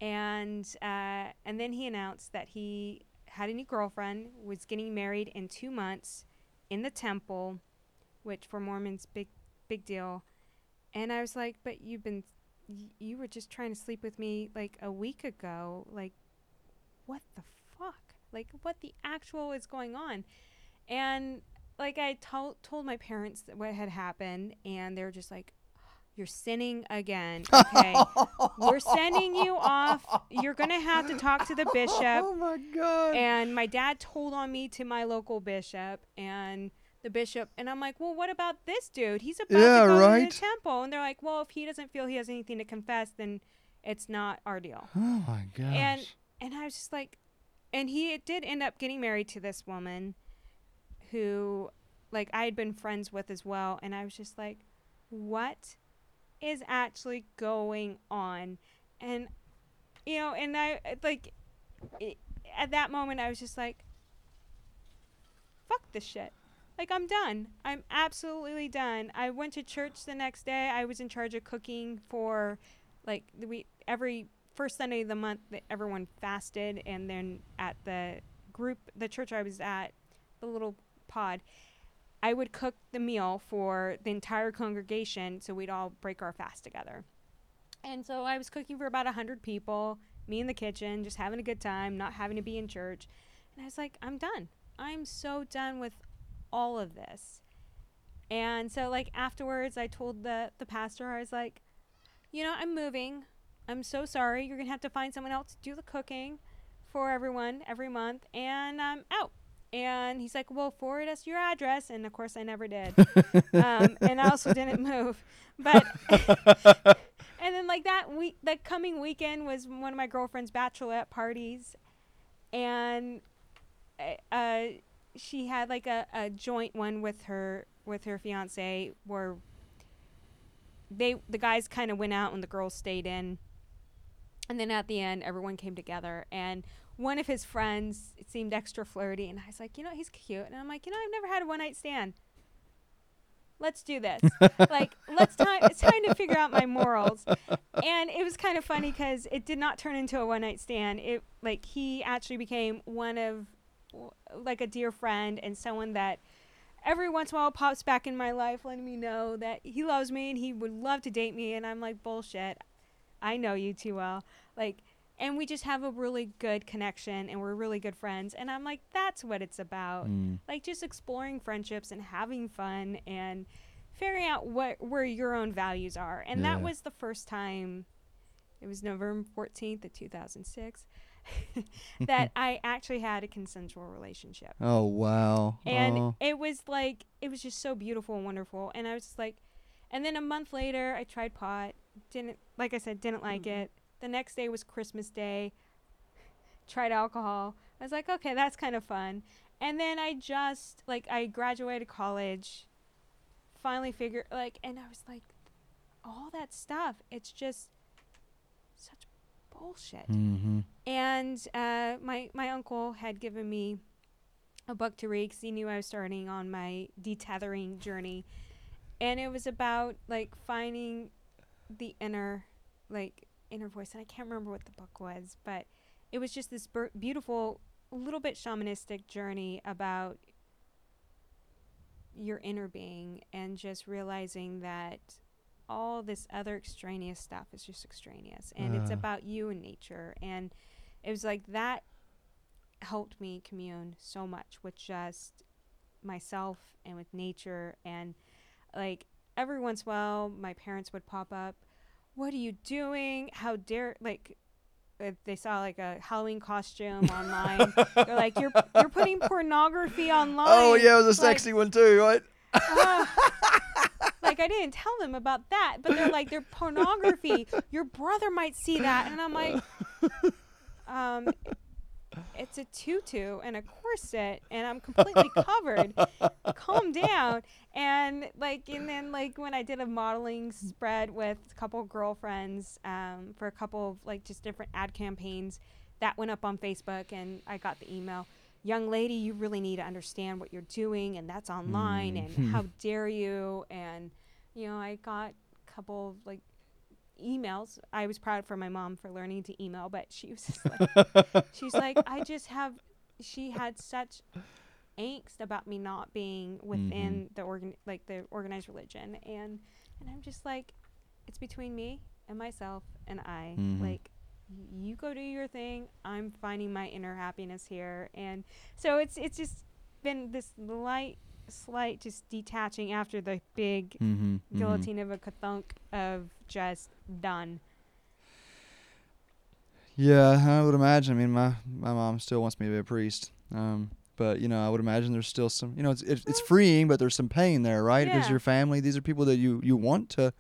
and uh, and then he announced that he had a new girlfriend was getting married in two months in the temple which for mormons big big deal and i was like but you've been y- you were just trying to sleep with me like a week ago like what the fuck like what the actual is going on and like I told told my parents what had happened, and they were just like, "You're sinning again. Okay, we're sending you off. You're gonna have to talk to the bishop." Oh my god! And my dad told on me to my local bishop, and the bishop, and I'm like, "Well, what about this dude? He's about Yeah, to go right. to the temple." And they're like, "Well, if he doesn't feel he has anything to confess, then it's not our deal." oh my gosh! and and I was just like, and he did end up getting married to this woman, who, like, I had been friends with as well, and I was just like, what is actually going on? And you know, and I like, i at that moment, I was just like, fuck this shit. Like I'm done. I'm absolutely done. I went to church the next day. I was in charge of cooking for like the we every first Sunday of the month that everyone fasted and then at the group the church I was at, the little pod, I would cook the meal for the entire congregation so we'd all break our fast together. And so I was cooking for about a 100 people, me in the kitchen, just having a good time, not having to be in church. And I was like, I'm done. I'm so done with all of this. And so like afterwards I told the the pastor I was like, you know, I'm moving. I'm so sorry. You're going to have to find someone else to do the cooking for everyone every month and I'm out. And he's like, "Well, forward us your address." And of course, I never did. um, and I also didn't move. But and then like that week, that coming weekend was one of my girlfriend's bachelorette parties, and uh, she had like a, a joint one with her with her fiance where they the guys kind of went out and the girls stayed in. And then at the end everyone came together and one of his friends it seemed extra flirty and i was like you know he's cute. And i'm like you know i've never had a one night stand. Let's do this. Like let's time it's time to figure out my morals. And it was kind of funny because it did not turn into a one night stand. It like he actually became one of like a dear friend and someone that every once in a while pops back in my life letting me know that he loves me and he would love to date me. And i'm like bullshit. I know you too well. Like and we just have a really good connection and we're really good friends. And i'm like that's what it's about. Mm. like just exploring friendships and having fun and figuring out what where your own values are. And that was the first time it was november 14th of 2006 that i actually had a consensual relationship Oh wow. and oh. it was like it was just so beautiful and wonderful and i was just like and then a month later i tried pot didn't like i said didn't like Mm-hmm. it the next day was christmas day tried alcohol i was like okay that's kind of fun and then i just like i graduated college finally figured like and i was like all that stuff it's just such bullshit. Mm-hmm. and uh, my my uncle had given me a book to read because he knew I was starting on my detethering journey, and it was about like finding the inner like inner voice, and I can't remember what the book was, but it was just this bur- beautiful, little bit shamanistic journey about your inner being and just realizing that all this other extraneous stuff is just extraneous and it's Ah. about you and nature and it was like that helped me commune so much with just myself and with nature and like every once in a while my parents would pop up what are you doing how dare like if they saw like a halloween costume online they're like you're you're putting pornography online Oh yeah, it was a Like, sexy one too, right? uh, like I didn't tell them about that, but they're like they're pornography. Your brother might see that, and I'm like, um, it's a tutu and a corset, and I'm completely covered. Calm down. And like, and then like when I did a modeling spread with a couple girlfriends, um, for a couple of like just different ad campaigns, that went up on Facebook, and I got the email young lady, you really need to understand what you're doing, and that's online, Mm. and how dare you? And, you know, I got a couple of like emails. I was proud for my mom for learning to email, but she was just like, she's like, I just have, she had such angst about me not being within the organ, like the organized religion, and, and I'm just like, it's between me and myself and I, Mhm. like, you go do your thing. I'm finding my inner happiness here, and so it's it's just been this light, slight, just detaching after the big Mm-hmm. guillotine of a kathunk of just done. Yeah, I would imagine. I mean, my my mom still wants me to be a priest. Um, but you know, I would imagine there's still some. You know, it's it's, it's freeing, but there's some pain there, right? Because Yeah. your family, these are people that you you want to.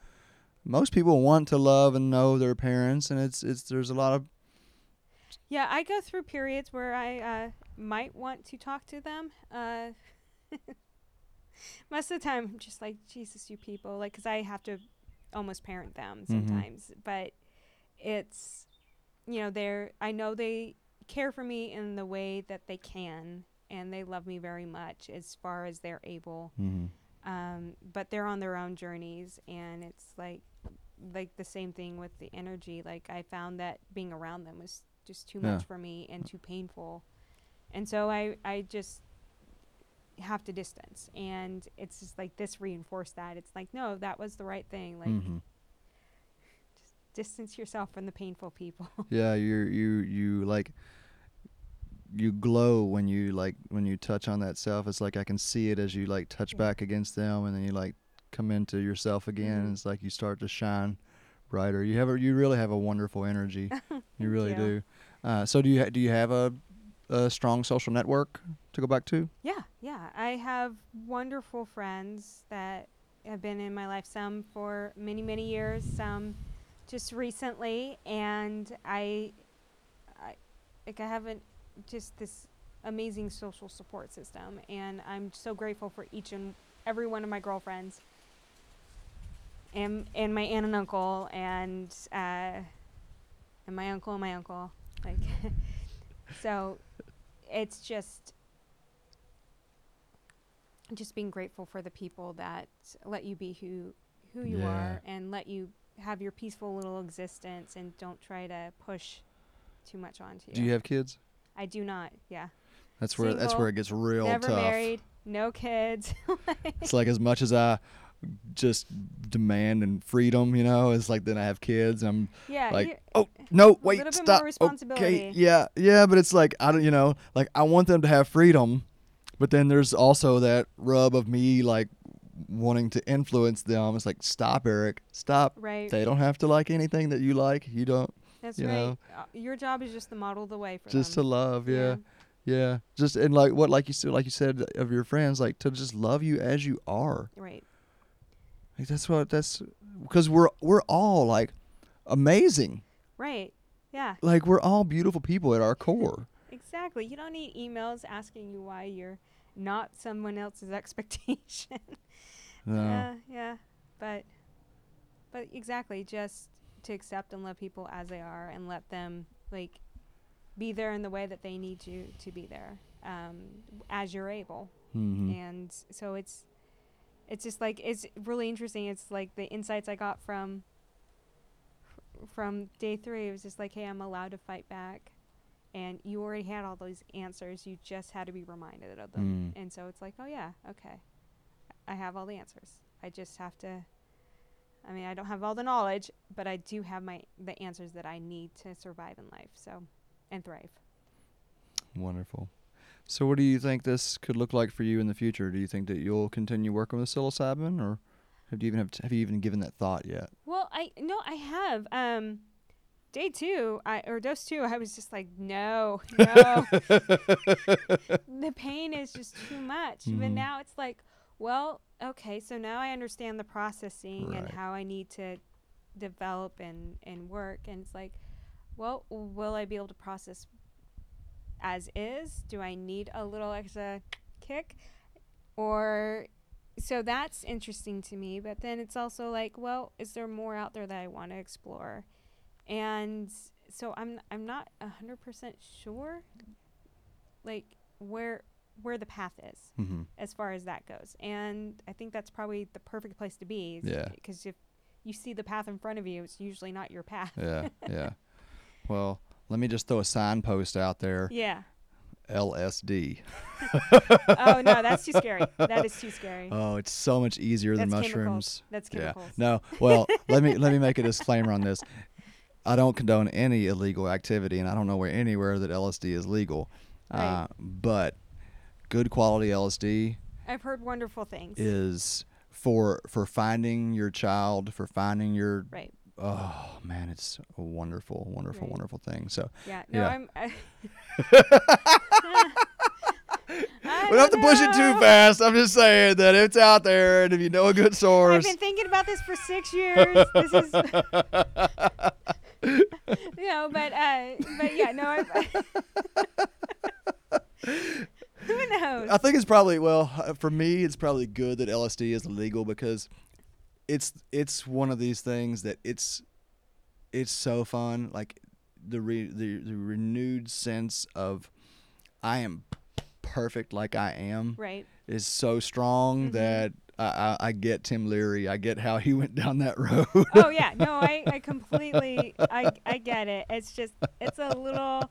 Most people want to love and know their parents, and it's it's there's a lot of Yeah, I go through periods where I uh, might want to talk to them. Uh, most of the time, I'm just like, Jesus, you people. Like, because I have to almost parent them Mhm. sometimes. But it's, you know, they're, I know they care for me in the way that they can. And they love me very much as far as they're able. mm-hmm. Um, but they're on their own journeys. And it's like, like the same thing with the energy. Like, I found that being around them was just too Yeah. much for me and too painful. And so I, I just have to distance. And it's just like this reinforced that. It's like, no, that was the right thing. Like, mm-hmm. distance yourself from the painful people. Yeah, you you you like you glow when you like when you touch on that self. It's like I can see it as you like touch Yeah. back against them, and then you like come into yourself again. Mhm. it's like you start to shine brighter. You have a, you really have a wonderful energy. you really do. Uh, so do you ha- do you have a a strong social network to go back to? Yeah, yeah. I have wonderful friends that have been in my life, some for many, many years, some just recently, and I, I like I haven't just this amazing social support system, and I'm so grateful for each and every one of my girlfriends, and and my aunt and uncle, and uh, and my uncle and my uncle, like, so, it's just just being grateful for the people that let you be who who you Yeah. are and let you have your peaceful little existence and don't try to push too much onto you. Do you have kids? I do not. Yeah. That's where that's where it gets real Never tough. married, no kids. It's like as much as I just demand and freedom. You know, it's like then I have kids. I'm Yeah. like, oh no, wait, little bit more stop. Okay, yeah, yeah, but it's like I don't, you know, like I want them to have freedom, but then there's also that rub of me like wanting to influence them. It's like, stop, Eric, stop. right. They don't have to like anything that you like. You don't. That's you right. know. Uh, Your job is just to model the way for them. just to them. love, yeah. Yeah, just and like what, like you said, like you said of your friends, like to just love you as you are. Right. Like that's what that's because we're we're all like amazing. Right. Yeah. Like we're all beautiful people at our core. Exactly. You don't need emails asking you why you're not someone else's expectation. No. Yeah, yeah. But but exactly, just to accept and love people as they are and let them like be there in the way that they need you to be there. Um, as you're able. hmm And so it's it's just like it's really interesting. It's like the insights I got from from day 3 it was just like, "Hey, I'm allowed to fight back." And you already had all those answers. You just had to be reminded of them. Mm. And so it's like, "Oh yeah, okay. I have all the answers. I just have to I mean, I don't have all the knowledge, but I do have my the answers that I need to survive in life. So, and thrive. Wonderful. So, what do you think this could look like for you in the future? Do you think that you'll continue working with psilocybin, or have you even have, have you even given that thought yet? Well, I no, I have. Um, day two, I or dose two, I was just like, no, no. the pain is just too much. But Mhm. now it's like, well, okay, so now I understand the processing and how I need to develop and and work. And it's like, well, will I be able to process as is? Do I need a little extra kick, or so that's interesting to me but then it's also like well is there more out there that i want to explore and so i'm i'm not a 100% sure like where where the path is Mm-hmm. as far as that goes and i think that's probably the perfect place to be Yeah. because if you see the path in front of you it's usually not your path Yeah, yeah. Well, let me just throw a signpost out there. yeah LSD. oh no that's too scary that is too scary Oh, it's so much easier than That's mushrooms. chemicals. That's Yeah. No. Well, let me let me make a disclaimer on this. I don't condone any illegal activity, and I don't know where anywhere that LSD is legal. Right. Uh, but good quality LSD i've heard wonderful things is for for finding your child, for finding your. right Oh man, it's a wonderful, wonderful, Right. wonderful thing. So Yeah, no, Yeah. I'm. I, I we don't have to push it too fast. I'm just saying that it's out there, and if you know a good source, I've been thinking about this for six years. This is, you know, but uh, but yeah, no, I, who knows? I think it's probably well uh, for me. It's probably good that LSD is illegal because it's it's one of these things that it's it's so fun. Like the re, the, the renewed sense of I am perfect like I am Right. is so strong Mhm. that I, I, I get Tim Leary. I get how he went down that road. Oh yeah, no, I, I completely, I, I get it. It's just, it's a little.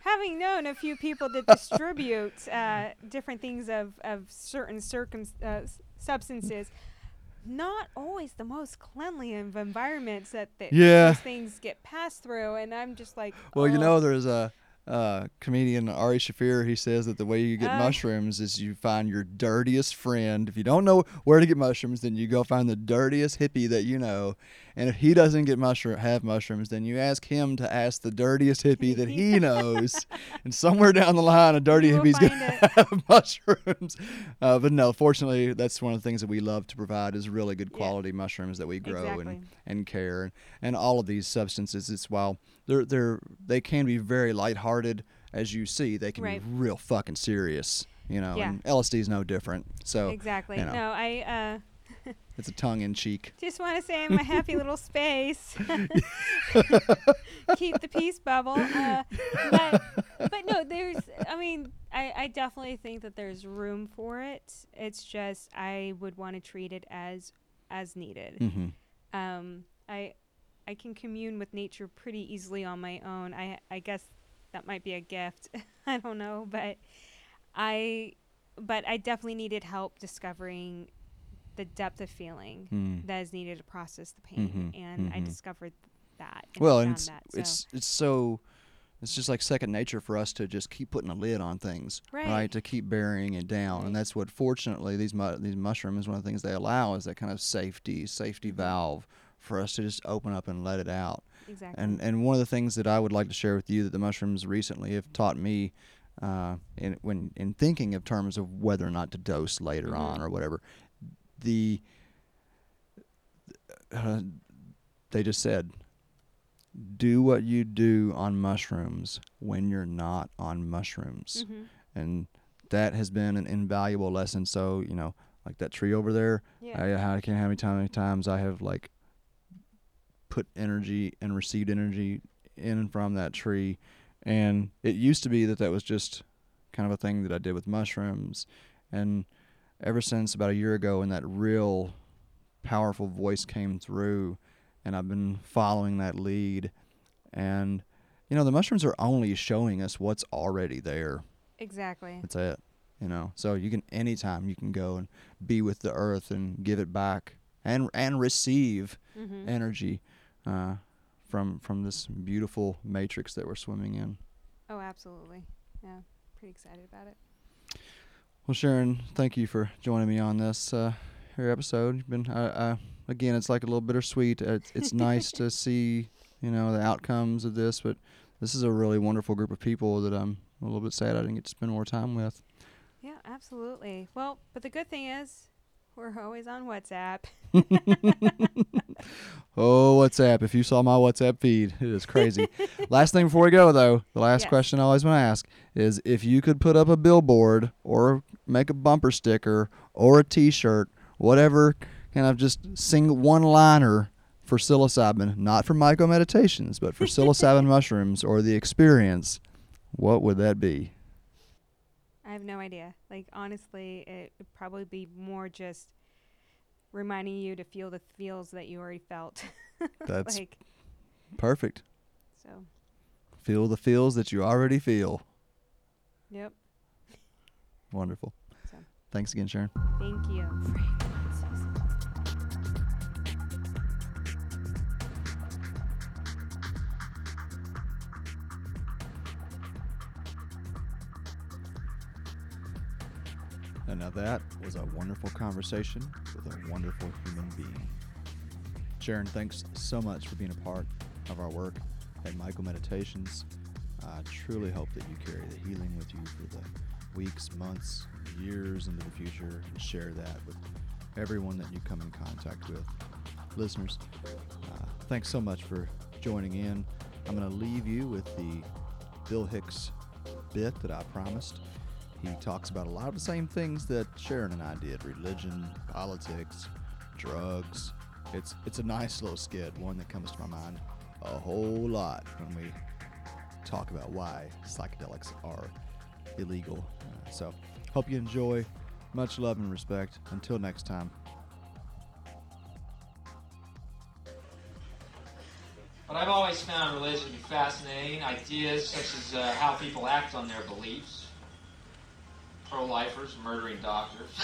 Having known a few people that distribute uh, different things of, of certain circum uh, substances, not always the most cleanly of environments that, that Yeah. those things get passed through, and I'm just like, Well, you oh. know, there's a uh, comedian Ari Shaffir. He says that the way you get Uh. mushrooms is you find your dirtiest friend. If you don't know where to get mushrooms, then you go find the dirtiest hippie that you know. And if he doesn't get mushroom have mushrooms, then you ask him to ask the dirtiest hippie that he knows. and somewhere down the line, a dirty hippie's gonna it. have mushrooms. Uh, but no, fortunately, that's one of the things that we love to provide is really good Yeah. quality mushrooms that we grow Exactly. and and care and, and all of these substances it's while they're they're they can be very lighthearted as you see they can Right. be real fucking serious you know Yeah. and LSD is no different so Exactly. you know. No, I uh, it's a tongue in cheek just want to say in my happy little space, keep the peace bubble. Uh, but, but no, there's. I mean, I, I definitely think that there's room for it. It's just I would want to treat it as as needed. hmm Um, I I can commune with nature pretty easily on my own. I I guess that might be a gift. I don't know, but I but I definitely needed help discovering the depth of feeling Mm. that is needed to process the pain, Mhm, and I mhm. discovered that. And well, I and it's that, so. it's it's so it's just like second nature for us to just keep putting a lid on things, Right. To keep burying it down, Right. and that's what fortunately these mu- these mushrooms one of the things they allow is that kind of safety safety Mm-hmm. valve for us to just open up and let it out. exactly. And and one of the things that I would like to share with you that the mushrooms recently have taught me, uh, in when in thinking of terms of whether or not to dose later Mhm. on or whatever, the uh, they just said, do what you do on mushrooms when you're not on mushrooms, hmm and that has been an invaluable lesson. So you know, like that tree over there, Yeah. I, I can't how many times I have like put energy and received energy in and from that tree, and it used to be that that was just kind of a thing that I did with mushrooms, and ever since about a year ago, when that real powerful voice came through, and I've been following that lead, and you know the mushrooms are only showing us what's already there. exactly. That's it. You know, so you can anytime you can go and be with the earth and give it back and and receive hmm energy uh, from from this beautiful matrix that we're swimming in. Oh, absolutely. Yeah, pretty excited about it. Well, Sharon, thank you for joining me on this uh, here episode. You've been uh, uh, again, it's like a little bittersweet. It's, it's nice to see you know the outcomes of this, but this is a really wonderful group of people that I'm a little bit sad I didn't get to spend more time with. Yeah, absolutely. Well, but the good thing is, we're always on WhatsApp. Oh, WhatsApp. If you saw my WhatsApp feed, it is crazy. last thing before we go, though, the last Yes. question I always want to ask is if you could put up a billboard or make a bumper sticker or a t shirt, whatever kind of just sing one liner for psilocybin, not for MycoMeditations, but for psilocybin mushrooms or the experience, what would that be? I have no idea. Like honestly, it would probably be more just reminding you to feel the feels that you already felt. That's like perfect. so. Feel the feels that you already feel. Yep. Wonderful. So. Thanks again, Sharon. Thank you. And now that was a wonderful conversation with a wonderful human being. Sharon, thanks so much for being a part of our work at MycoMeditations. I truly hope that you carry the healing with you for the weeks, months, years into the future and share that with everyone that you come in contact with. Listeners, uh, thanks so much for joining in. I'm going to leave you with the Bill Hicks bit that I promised. He talks about a lot of the same things that Sharon and I did religion, politics, drugs. It's, it's a nice little skit, one that comes to my mind a whole lot when we talk about why psychedelics are illegal. So, hope you enjoy. Much love and respect. Until next time. But I've always found religion fascinating. Ideas such as uh, how people act on their beliefs. Pro-lifers murdering doctors.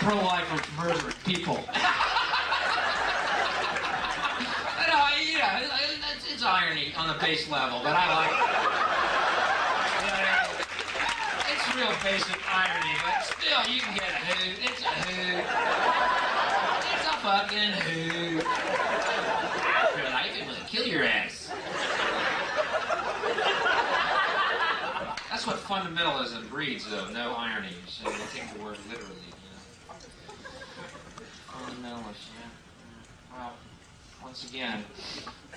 Pro-lifers murdering people. Know, I- you know, it's, it's irony on the base level, but I like it. It's real basic irony, but still, you can get a hoot. It's a hoot. It's a fucking hoot. Your life it will kill your ass. That's what fundamentalism breeds, though. No irony. So you take the word literally. Fundamentalist, yeah. Well, once again,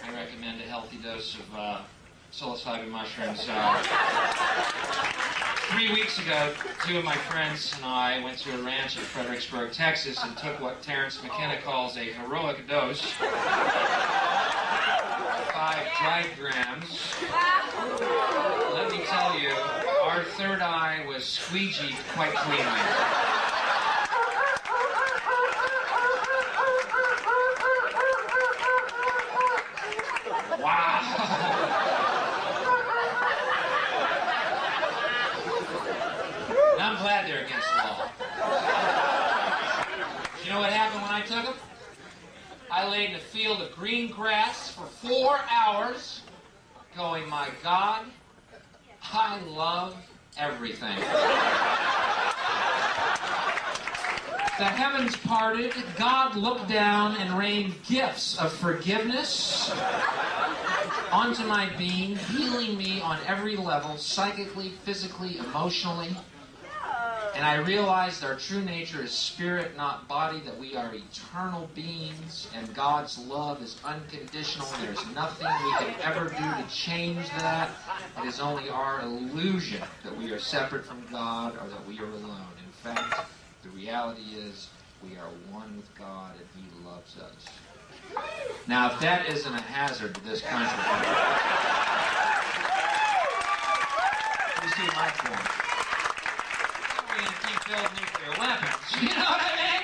I recommend a healthy dose of uh, psilocybin mushrooms. Uh, Three weeks ago, two of my friends and I went to a ranch in Fredericksburg, Texas, and took what Terence McKenna calls a heroic dose. Five dried grams. Let me tell you, third eye was squeegee quite cleanly. I'm glad they're against the law. You know what happened when I took them? I laid in a field of green grass for four hours, going, my God, I love everything. The heavens parted, God looked down and rained gifts of forgiveness onto my being, healing me on every level psychically, physically, emotionally. And I realized our true nature is spirit, not body, that we are eternal beings, and God's love is unconditional. There's nothing we can ever do to change that. It is only our illusion that we are separate from God or that we are alone. In fact, the reality is we are one with God and He loves us. Now, if that isn't a hazard to this country, you see my point. Building nuclear weapons. You know what I mean?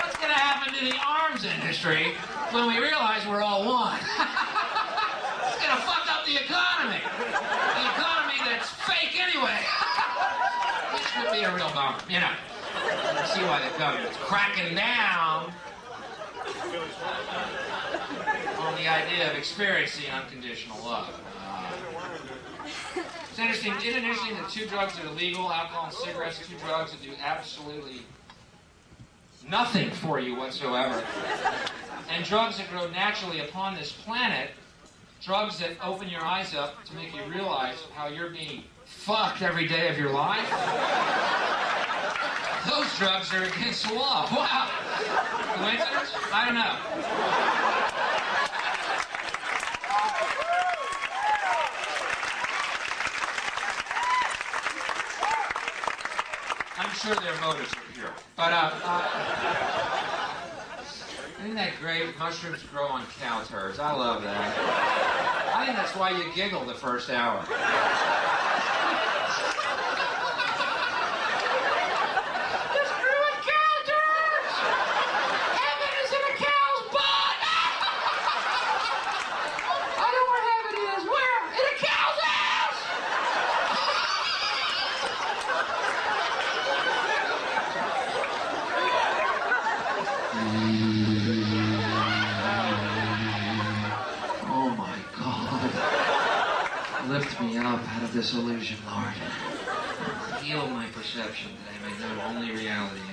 What's going to happen to the arms industry when we realize we're all one? it's going to fuck up the economy. The economy that's fake anyway. Which would be a real bummer, you know. You see why the government's cracking down on the idea of experiencing unconditional love. It's interesting. Isn't interesting that two drugs that are legal, alcohol and cigarettes, two drugs that do absolutely nothing for you whatsoever, and drugs that grow naturally upon this planet, drugs that open your eyes up to make you realize how you're being fucked every day of your life. Those drugs are against the law. Wow. Coincidence? I don't know. Sure their motives are pure. But, uh, uh, isn't that great? Mushrooms grow on cow turds. I love that. I think that's why you giggle the first hour. Up out of this illusion, Lord. Heal my perception that I may know only reality